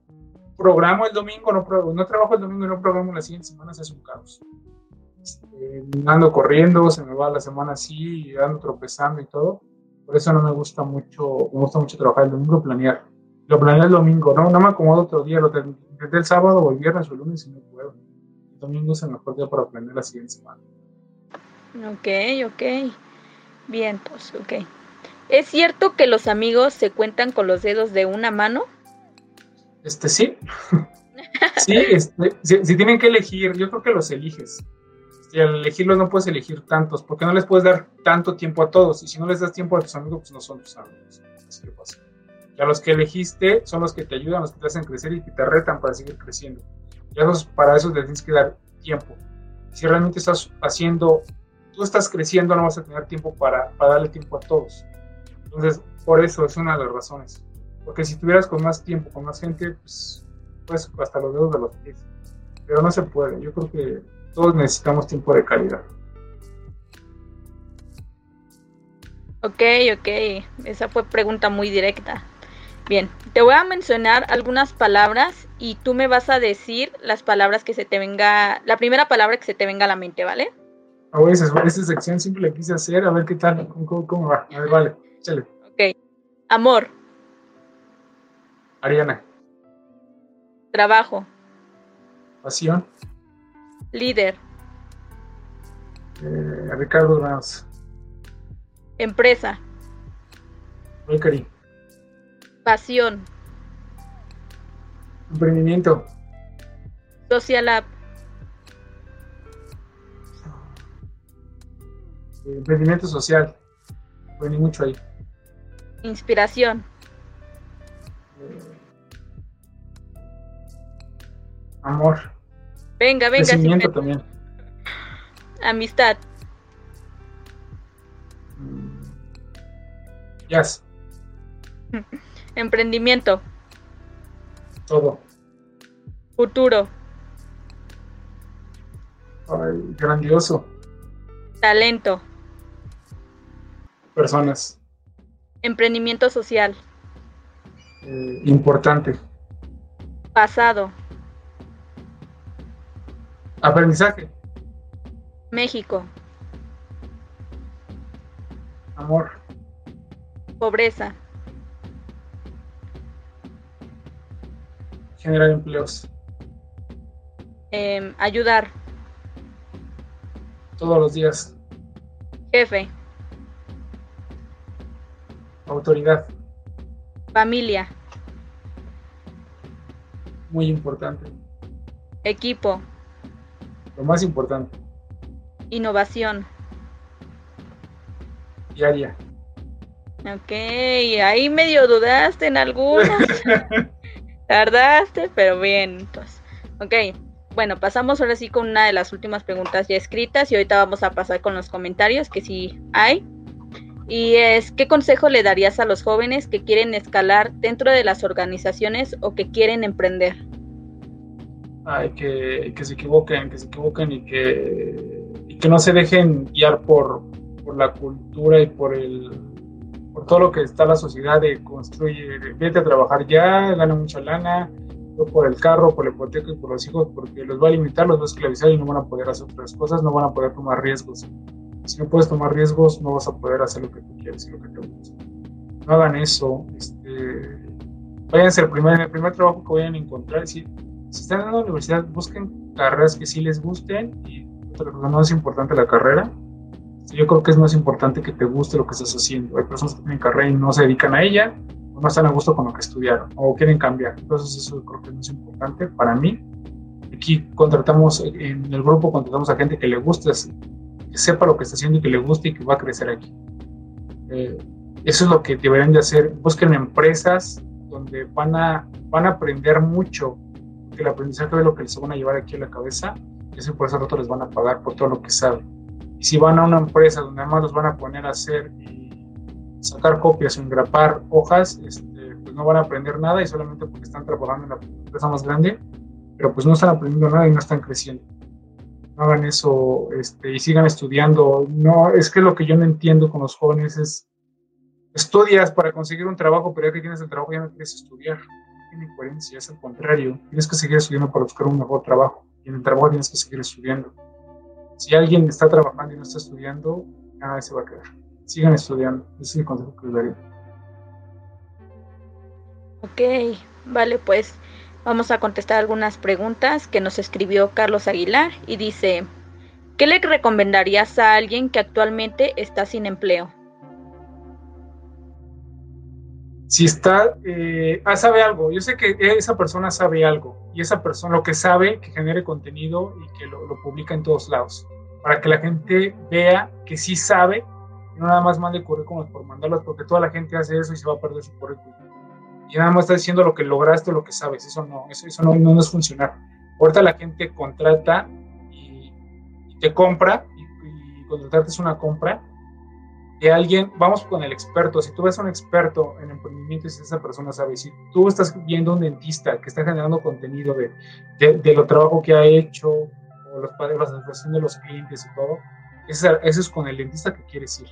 programo el domingo, no, no trabajo el domingo y no programo la siguiente semana, se hace un caos. Este, ando corriendo, se me va la semana así, ando tropezando y todo. Por eso no me gusta mucho, me gusta mucho trabajar el domingo, planear. Lo planeé el domingo, no, no me acomodo otro día, lo intenté el sábado o el viernes o el lunes y no puedo. El domingo es el mejor día para aprender la siguiente semana. Ok, ok. Bien, pues, ok. ¿Es cierto que los amigos se cuentan con los dedos de una mano? Este sí. sí, este, si, tienen que elegir, yo creo que los eliges. Y al elegirlos no puedes elegir tantos, porque no les puedes dar tanto tiempo a todos. Y si no les das tiempo a tus amigos, pues no son tus amigos. Así que pasa a los que elegiste son los que te ayudan, los que te hacen crecer y que te retan para seguir creciendo. Y para eso te tienes que dar tiempo. Si realmente estás haciendo, tú estás creciendo, no vas a tener tiempo para, para darle tiempo a todos. Entonces, por eso es una de las razones. Porque si tuvieras con más tiempo, con más gente, pues, pues hasta los dedos de los pies. Pero no se puede. Yo creo que todos necesitamos tiempo de calidad. Ok, ok. Esa fue pregunta muy directa. Bien, te voy a mencionar algunas palabras y tú me vas a decir las palabras que se te venga, la primera palabra que se te venga a la mente, ¿vale? A ver, esa, sección siempre la quise hacer, a ver qué tal, cómo, va. A ver, vale, échale. Ok. Amor. Ariana. Trabajo. Pasión. Líder. Eh, Ricardo Ramos. Empresa. Valkyrie. Pasión. Emprendimiento. Social App. Emprendimiento social. Aprendí mucho ahí. Inspiración. Amor. Venga, venga. Crecimiento también. Amistad. Jazz. Emprendimiento. Todo. Futuro. Ay, grandioso. Talento. Personas. Emprendimiento social. Eh, importante. Pasado. Aprendizaje. México. Amor. Pobreza. Generar empleos. Em, ayudar. Todos los días. Jefe. Autoridad. Familia. Muy importante. Equipo. Lo más importante. Innovación. Diaria. Ok, ahí medio dudaste en algunos. Tardaste, pero bien. Entonces, ok, bueno, pasamos ahora sí con una de las últimas preguntas ya escritas y ahorita vamos a pasar con los comentarios que sí hay. Y es, ¿qué consejo le darías a los jóvenes que quieren escalar dentro de las organizaciones o que quieren emprender? Que, se equivoquen, que se equivoquen y que, no se dejen guiar por, la cultura y por el todo lo que está la sociedad de construye, vete a trabajar ya, gana mucha lana, por el carro, por la hipoteca y por los hijos, porque los va a limitar, los va a esclavizar y no van a poder hacer otras cosas, no van a poder tomar riesgos. Si no puedes tomar riesgos, no vas a poder hacer lo que tú quieres y lo que te gusta. No hagan eso. Este, váyanse el primer, el primer trabajo que vayan a encontrar. Si están en la universidad, busquen carreras que sí les gusten y no es importante la carrera. Yo creo que es más importante que te guste lo que estás haciendo. Hay personas que tienen carrera y no se dedican a ella, no están a gusto con lo que estudiaron o quieren cambiar. Entonces eso creo que es muy importante para mí. Aquí contratamos, en el grupo contratamos a gente que le guste, que sepa lo que está haciendo y que le guste y que va a crecer aquí. Eh, eso es lo que deberían de hacer. Busquen empresas donde van a, van a aprender mucho, que el aprendizaje es lo que les van a llevar aquí a la cabeza, y eso por eso rato les van a pagar por todo lo que saben. Y si van a una empresa donde además los van a poner a hacer sacar copias o engrapar hojas, este, pues no van a aprender nada y solamente porque están trabajando en la empresa más grande, pero pues no están aprendiendo nada y no están creciendo. No hagan eso este, y sigan estudiando. No, es que lo que yo no entiendo con los jóvenes es, estudias para conseguir un trabajo, pero ya que tienes el trabajo ya no quieres estudiar. Tiene coherencia, es al contrario. Tienes que seguir estudiando para buscar un mejor trabajo y en el trabajo tienes que seguir estudiando. Si alguien está trabajando y no está estudiando, nada se va a quedar sigan estudiando. Ese es el consejo que les daría. Ok, vale, pues vamos a contestar algunas preguntas que nos escribió Carlos Aguilar y dice, ¿qué le recomendarías a alguien que actualmente está sin empleo? Si está, eh, ah, sabe algo, yo sé que esa persona sabe algo y esa persona lo que sabe, que genere contenido y que lo, publica en todos lados, para que la gente vea que sí sabe no nada más mande currículums por mandarlos, porque toda la gente hace eso y se va a perder su currículum. Y nada más está diciendo lo que lograste lo que sabes, eso no, eso, eso no, no, es funcionar. Ahorita la gente contrata y, te compra, y, y contratarte es una compra de alguien, vamos con el experto, si tú ves a un experto en emprendimiento y si esa persona sabe, si tú estás viendo un dentista que está generando contenido de, de, lo trabajo que ha hecho, o los, la satisfacción de los clientes y todo, eso es con el dentista que quieres ir.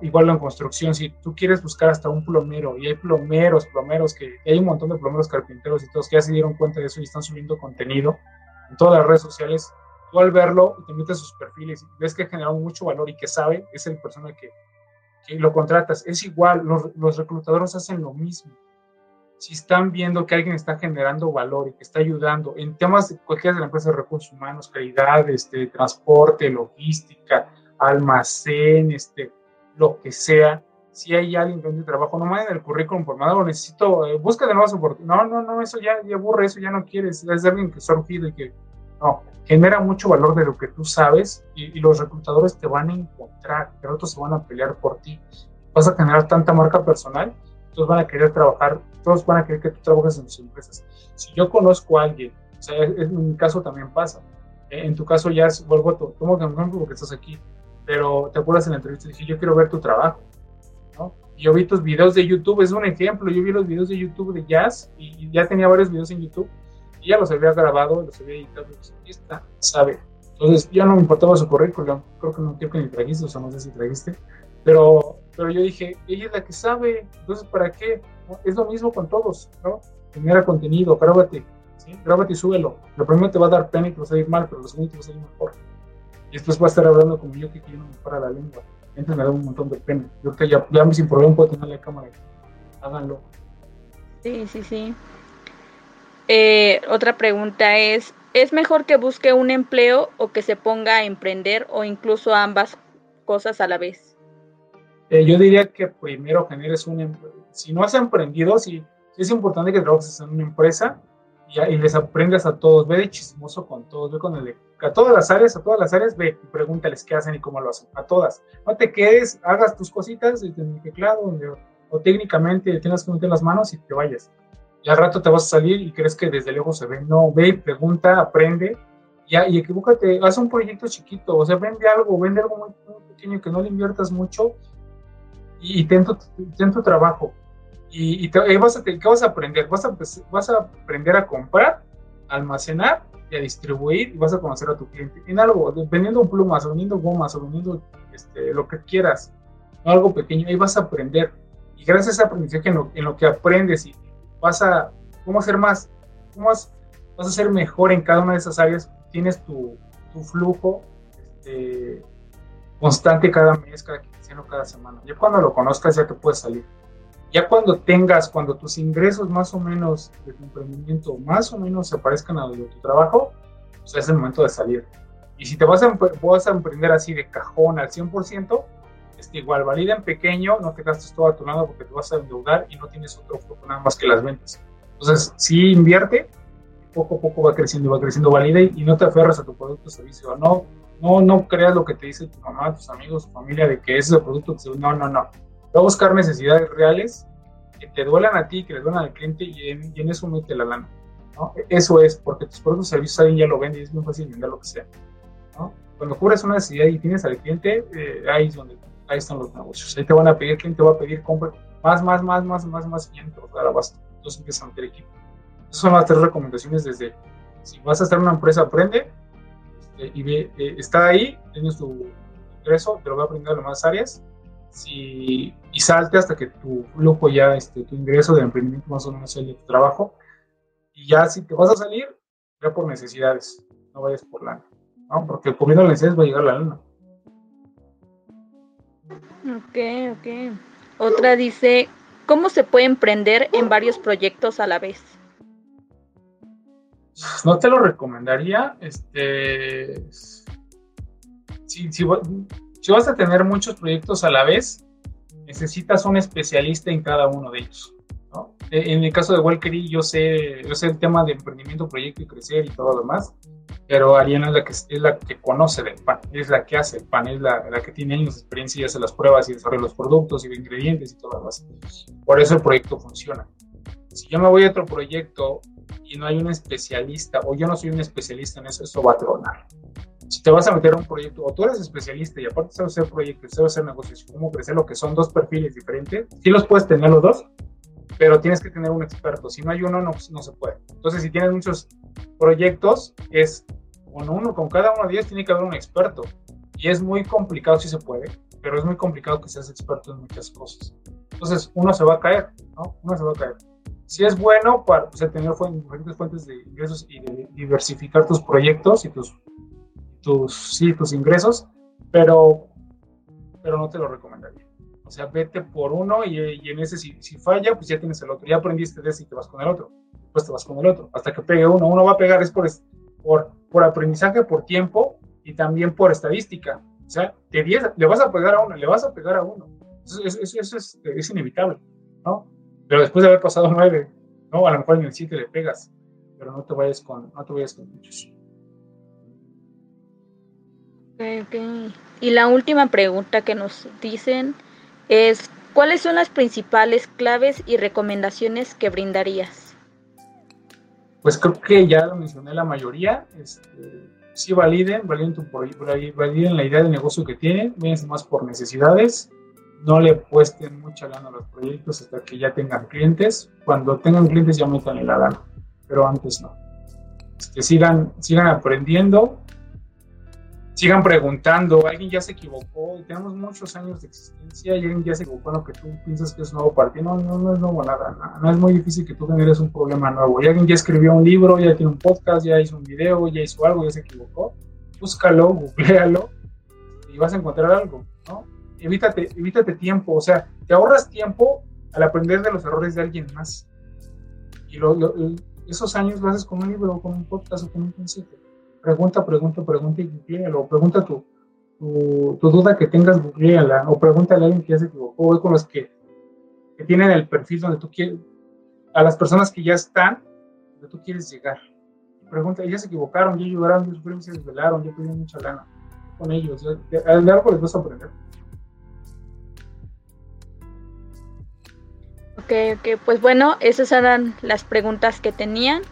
Igual en construcción, si tú quieres buscar hasta un plomero, y hay plomeros, plomeros, que hay un montón de plomeros carpinteros y todos que ya se dieron cuenta de eso y están subiendo contenido en todas las redes sociales, tú al verlo y te metes sus perfiles y ves que ha generado mucho valor y que sabe, es el persona que, que lo contratas. Es igual, los, los reclutadores hacen lo mismo. Si están viendo que alguien está generando valor y que está ayudando en temas de cualquiera de la empresa recursos humanos, calidad, este, transporte, logística, almacén, este, lo que sea, si hay alguien tiene trabajo, no manden el currículum por nada, lo necesito, eh, busca de nuevas oportunidades. No, no, no, eso ya, ya aburre, eso ya no quieres, es alguien que está urgido y que, no, genera mucho valor de lo que tú sabes y, los reclutadores te van a encontrar, pero otros se van a pelear por ti. Vas a generar tanta marca personal todos van a querer trabajar, todos van a querer que tú trabajes en sus empresas. Si yo conozco a alguien, o sea, en mi caso también pasa, en tu caso ya es, vuelvo a tomo como ejemplo porque estás aquí, pero te acuerdas en la entrevista, dije, yo quiero ver tu trabajo, ¿no? Yo vi tus videos de YouTube, es un ejemplo, yo vi los videos de YouTube de jazz y, ya tenía varios videos en YouTube y ya los había grabado, los había editado, y sabe. Entonces ya no me importaba su currículum, creo que no creo que ni trajiste, o sea, no sé si trajiste, pero, pero yo dije, ella es la que sabe, entonces ¿para qué? Es lo mismo con todos, ¿no? Genera contenido, grábate, ¿sí? Grábate y súbelo. Lo primero te va a dar pena y te va a salir mal, pero lo segundo te va a salir mejor. Y después va a estar hablando como yo que quiero me para la lengua. Entonces me da un montón de pena. Yo que ya, ya sin problema puedo tener la cámara. Háganlo. Sí, sí, sí. Eh, otra pregunta es, ¿es mejor que busque un empleo o que se ponga a emprender o incluso ambas cosas a la vez? Eh, yo diría que primero generes un empleo. Si no has emprendido, si, es importante que trabajes en una empresa y, y, les aprendas a todos, ve de chismoso con todos, ve con el a todas las áreas, a todas las áreas, ve y pregúntales qué hacen y cómo lo hacen, a todas. No te quedes, hagas tus cositas en el teclado o técnicamente tengas que meter las manos y te vayas. Y al rato te vas a salir y crees que desde lejos se ve. No, ve, pregunta, aprende ya, y equivócate, haz un proyecto chiquito, o sea, vende algo, vende algo muy, pequeño que no le inviertas mucho y, ten, tu, trabajo. Y, y vas a, ¿qué vas a aprender? Vas a, vas a aprender a comprar, almacenar a distribuir y vas a conocer a tu cliente en algo, vendiendo plumas, o vendiendo gomas, o vendiendo este, lo que quieras, algo pequeño, ahí vas a aprender. Y gracias a aprendizaje en lo, en lo que aprendes y vas a, ¿cómo hacer más? ¿Cómo vas, vas, a ser mejor en cada una de esas áreas? Tienes tu, tu flujo este, constante cada mes, cada quincena, cada semana. Ya cuando lo conozcas ya te puedes salir. Ya cuando tengas, cuando tus ingresos más o menos de tu emprendimiento más o menos se parezcan a los de tu trabajo, pues es el momento de salir. Y si te vas a, vas a emprender así de cajón al 100%, igual valida en pequeño, no te gastes todo a tu lado porque te vas a endeudar y no tienes otro foco nada más que las ventas. Entonces, si invierte, poco a poco va creciendo y va creciendo, valida y, no te aferras a tu producto o servicio. No, no, no creas lo que te dice tu mamá, tus amigos, tu familia de que ese es el producto que No, no, no va a buscar necesidades reales que te duelan a ti, que le duelan al cliente y en, eso mete la lana. ¿no? Eso es, porque tus productos y servicios alguien ya lo vende y es muy fácil vender lo que sea. ¿no? Cuando cubres una necesidad y tienes al cliente, eh, ahí es donde ahí están los negocios. Ahí te van a pedir, el cliente va a pedir, compra más, más, más, más, más, más, y te va a dar abasto. Entonces empiezas a meter equipo. Esas son las tres recomendaciones desde, si vas a en una empresa, aprende este, y ve, eh, está ahí, tienes tu ingreso, te lo va a aprender a las más áreas si, y salte hasta que tu flujo ya, este, tu ingreso de emprendimiento más o menos sea de tu trabajo. Y ya si te vas a salir, ve por necesidades, no vayas por lana, ¿no? Porque cubriendo las necesidades va a llegar la lana. Ok, ok. Otra dice, ¿cómo se puede emprender en varios proyectos a la vez? No te lo recomendaría, este... Si, vas a tener muchos proyectos a la vez, necesitas un especialista en cada uno de ellos. ¿no? E, en el caso de Walkery, yo sé, yo sé el tema de emprendimiento, proyecto y crecer y todo lo demás, pero Ariana es la que, es la que conoce del pan, es la que hace el pan, es la, la que tiene años de experiencia y hace las pruebas y desarrolla los productos y los ingredientes y todo lo demás. Por eso el proyecto funciona. Si yo me voy a otro proyecto y no hay un especialista o yo no soy un especialista en eso, eso va a tronar si te vas a meter a un proyecto, o tú eres especialista y aparte sabes hacer proyectos, sabes hacer negocios, cómo crecer, lo que son dos perfiles diferentes, sí los puedes tener los dos, pero tienes que tener un experto. Si no hay uno, no, no se puede. Entonces, si tienes muchos proyectos, es con uno, con cada uno de ellos tiene que haber un experto. Y es muy complicado si se puede, pero es muy complicado que seas experto en muchas cosas. Entonces, uno se va a caer, ¿no? Uno se va a caer. Si es bueno para pues, tener diferentes fuentes de ingresos y de diversificar tus proyectos y tus tus, sí, tus ingresos, pero, pero no te lo recomendaría. O sea, vete por uno y, en ese si, si, falla, pues ya tienes el otro. Ya aprendiste de ese y te vas con el otro. Pues te vas con el otro. Hasta que pegue uno. Uno va a pegar es por, por, por aprendizaje, por tiempo y también por estadística. O sea, te, le vas a pegar a uno, le vas a pegar a uno. Eso, eso, es, es, inevitable, ¿no? Pero después de haber pasado nueve, ¿no? A lo mejor en el siete le pegas, pero no te vayas con, no te vayas con muchos. Y la última pregunta que nos dicen es, ¿cuáles son las principales claves y recomendaciones que brindarías? Pues creo que ya lo mencioné la mayoría. Este, sí validen, validen, tu, validen la idea de negocio que tienen, véanse más por necesidades, no le puesten mucha lana a los proyectos hasta que ya tengan clientes. Cuando tengan clientes ya metan la lana, pero antes no. Que sigan, sigan aprendiendo, sigan preguntando, alguien ya se equivocó, tenemos muchos años de existencia y alguien ya se equivocó en lo que tú piensas que es nuevo para ti, no, no, no es nuevo nada, no, es muy difícil que tú generes un problema nuevo, y alguien ya escribió un libro, ya tiene un podcast, ya hizo un video, ya hizo algo, ya se equivocó, búscalo, googlealo y vas a encontrar algo, ¿no? Evítate, evítate tiempo, o sea, te ahorras tiempo al aprender de los errores de alguien más. Y esos años lo haces con un libro, con un podcast o con un principio pregunta, pregunta, pregunta y googlealo. Pregunta tu, tu, duda que tengas, googleala. O pregúntale a alguien que ya se equivocó. O con los que, tienen el perfil donde tú quieres, a las personas que ya están donde tú quieres llegar. Pregunta, ya se equivocaron, ya lloraron, ya se desvelaron, ya pidieron mucha lana con ellos. De, algo les vas a aprender. Ok, pues bueno, esas eran las preguntas que tenían.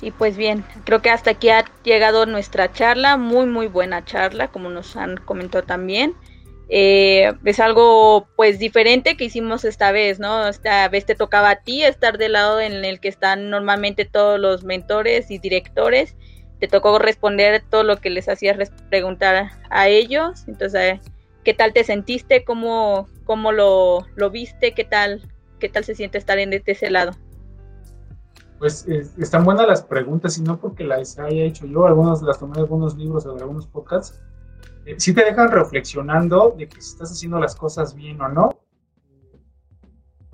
Y pues bien, creo que hasta aquí ha llegado nuestra charla, muy muy buena charla, como nos han comentado también. Eh, es algo pues diferente que hicimos esta vez, ¿no? Esta vez te tocaba a ti estar del lado en el que están normalmente todos los mentores y directores. Te tocó responder todo lo que les hacías preguntar a ellos. Entonces, ¿qué tal te sentiste? ¿Cómo, cómo lo, lo viste? ¿Qué tal, ¿Qué tal se siente estar en ese lado? Pues están buenas las preguntas y no porque las haya hecho yo, algunas las tomé de algunos libros o de algunos podcasts, eh, sí te dejan reflexionando de que si estás haciendo las cosas bien o no.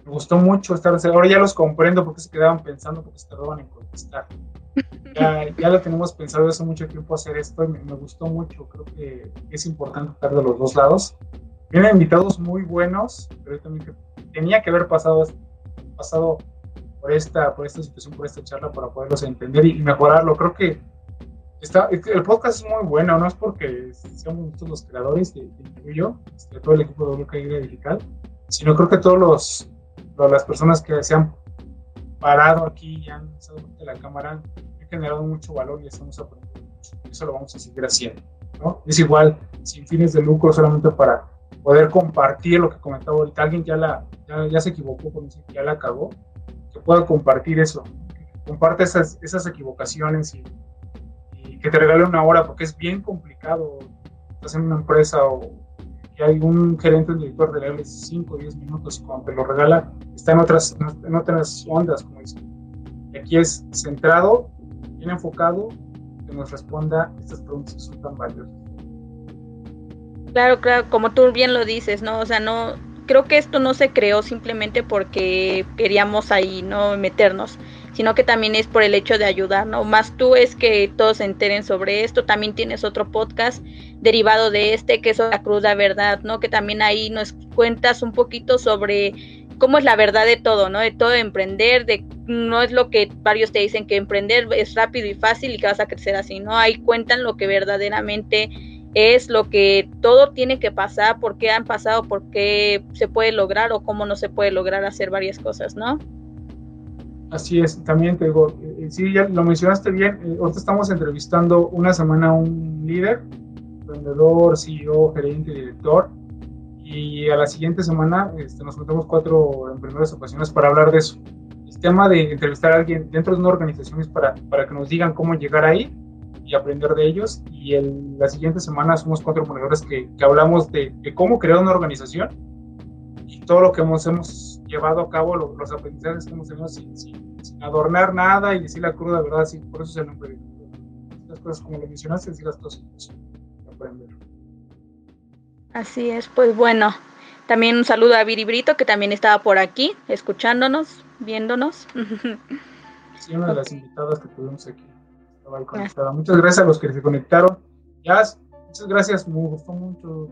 Me gustó mucho estar, ahora ya los comprendo porque se quedaban pensando, porque se tardaban en contestar. Ya, ya lo tenemos pensado hace mucho tiempo hacer esto y me, gustó mucho, creo que es importante estar de los dos lados. Vienen invitados muy buenos, pero también tenía que haber pasado, pasado por esta, por esta situación, por esta charla, para poderlos entender y, mejorarlo. Creo que está, el podcast es muy bueno, no es porque seamos nosotros los creadores, de, de yo, este, todo el equipo de WKY Digital, sino creo que todos los, las personas que se han parado aquí y han frente la cámara han generado mucho valor y estamos aprendiendo mucho. Eso lo vamos a seguir haciendo. ¿no? Es igual, sin fines de lucro, solamente para poder compartir lo que comentaba ahorita. Alguien ya, la, ya, ya se equivocó con eso, ya la acabó que pueda compartir eso, comparte esas, esas equivocaciones y, que te regale una hora, porque es bien complicado. Estás en una empresa o que hay un gerente, un director de darle 5 o 10 minutos y cuando te lo regala, está en otras, en otras ondas, como dicen. Y aquí es centrado, bien enfocado, que nos responda estas preguntas que son tan valiosas. Claro, claro, como tú bien lo dices, ¿no? O sea, no, creo que esto no se creó simplemente porque queríamos ahí no meternos, sino que también es por el hecho de ayudar, ¿no? Más tú es que todos se enteren sobre esto, también tienes otro podcast derivado de este, que es la cruda verdad, ¿no? Que también ahí nos cuentas un poquito sobre cómo es la verdad de todo, ¿no? De todo emprender, de no es lo que varios te dicen que emprender es rápido y fácil y que vas a crecer así, ¿no? Ahí cuentan lo que verdaderamente es lo que todo tiene que pasar, por qué han pasado, por qué se puede lograr o cómo no se puede lograr hacer varias cosas, ¿no? Así es, también te digo, eh, sí, ya lo mencionaste bien, eh, estamos entrevistando una semana a un líder, vendedor, CEO, gerente, director, y a la siguiente semana este, nos juntamos cuatro en primeras ocasiones para hablar de eso. El tema de entrevistar a alguien dentro de una organización es para, para que nos digan cómo llegar ahí y aprender de ellos. Y el, la siguiente semana somos cuatro ponedores que, que hablamos de, cómo crear una organización y todo lo que hemos, hemos llevado a cabo, los aprendizajes que hemos tenido sin, sin, adornar nada y decir la cruda verdad, así, por eso es el nombre. Las cosas como lo mencionaste, decir las cosas aprender. Así es, pues bueno. También un saludo a Viri Brito, que también estaba por aquí, escuchándonos, viéndonos. Sí, una de las invitadas que tuvimos aquí. Muchas gracias a los que se conectaron. Ya, muchas gracias, me gustó mucho.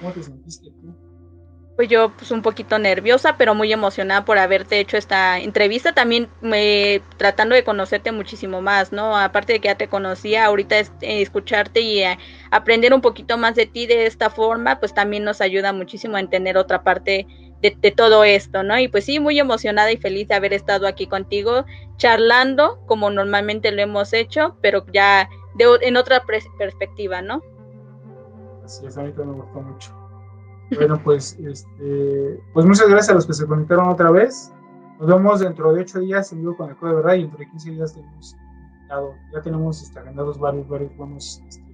¿Cómo te sentiste tú? Pues yo pues un poquito nerviosa, pero muy emocionada por haberte hecho esta entrevista, también me, tratando de conocerte muchísimo más, ¿no? Aparte de que ya te conocía, ahorita es, eh, escucharte y eh, aprender un poquito más de ti de esta forma, pues también nos ayuda muchísimo a entender otra parte de, todo esto, ¿no? Y pues sí, muy emocionada y feliz de haber estado aquí contigo, charlando como normalmente lo hemos hecho, pero ya de, en otra perspectiva, ¿no? Así es, a mí también me gustó mucho. Bueno, pues, este, pues muchas gracias a los que se conectaron otra vez. Nos vemos dentro de ocho días en vivo con el Código de Verdad y dentro de 15 días tenemos ya tenemos este, agendados varios, varios buenos este,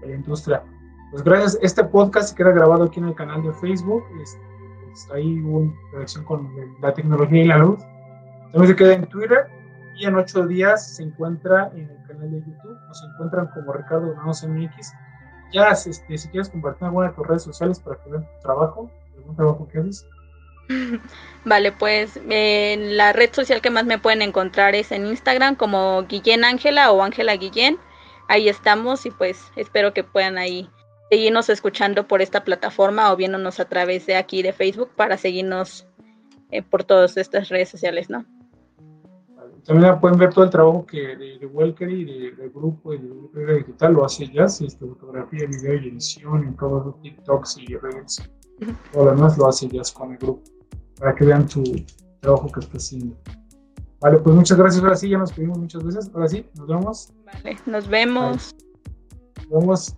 de la industria. Pues gracias. Este podcast queda grabado aquí en el canal de Facebook. Este, hay una relación con la tecnología y la luz. También se queda en Twitter y en ocho días se encuentra en el canal de YouTube. Nos encuentran como Ricardo Granados MX ya, este, si quieres compartir alguna de tus redes sociales para que vean tu trabajo, algún trabajo que haces. Vale, pues en la red social que más me pueden encontrar es en Instagram como Guillén Ángela o Ángela Guillén. Ahí estamos y pues espero que puedan ahí seguirnos escuchando por esta plataforma o viéndonos a través de aquí de Facebook para seguirnos eh, por todas estas redes sociales, ¿no? También pueden ver todo el trabajo que de, de Welker y del grupo y de Digital lo hace ya, este, fotografía, video y edición, en todos los TikToks y redes. Todo lo demás lo hace ya con el grupo, para que vean su trabajo que está haciendo. Vale, pues muchas gracias. Ahora sí, ya nos pedimos muchas veces. Ahora sí, nos vemos. Vale, nos vemos. Nos vemos.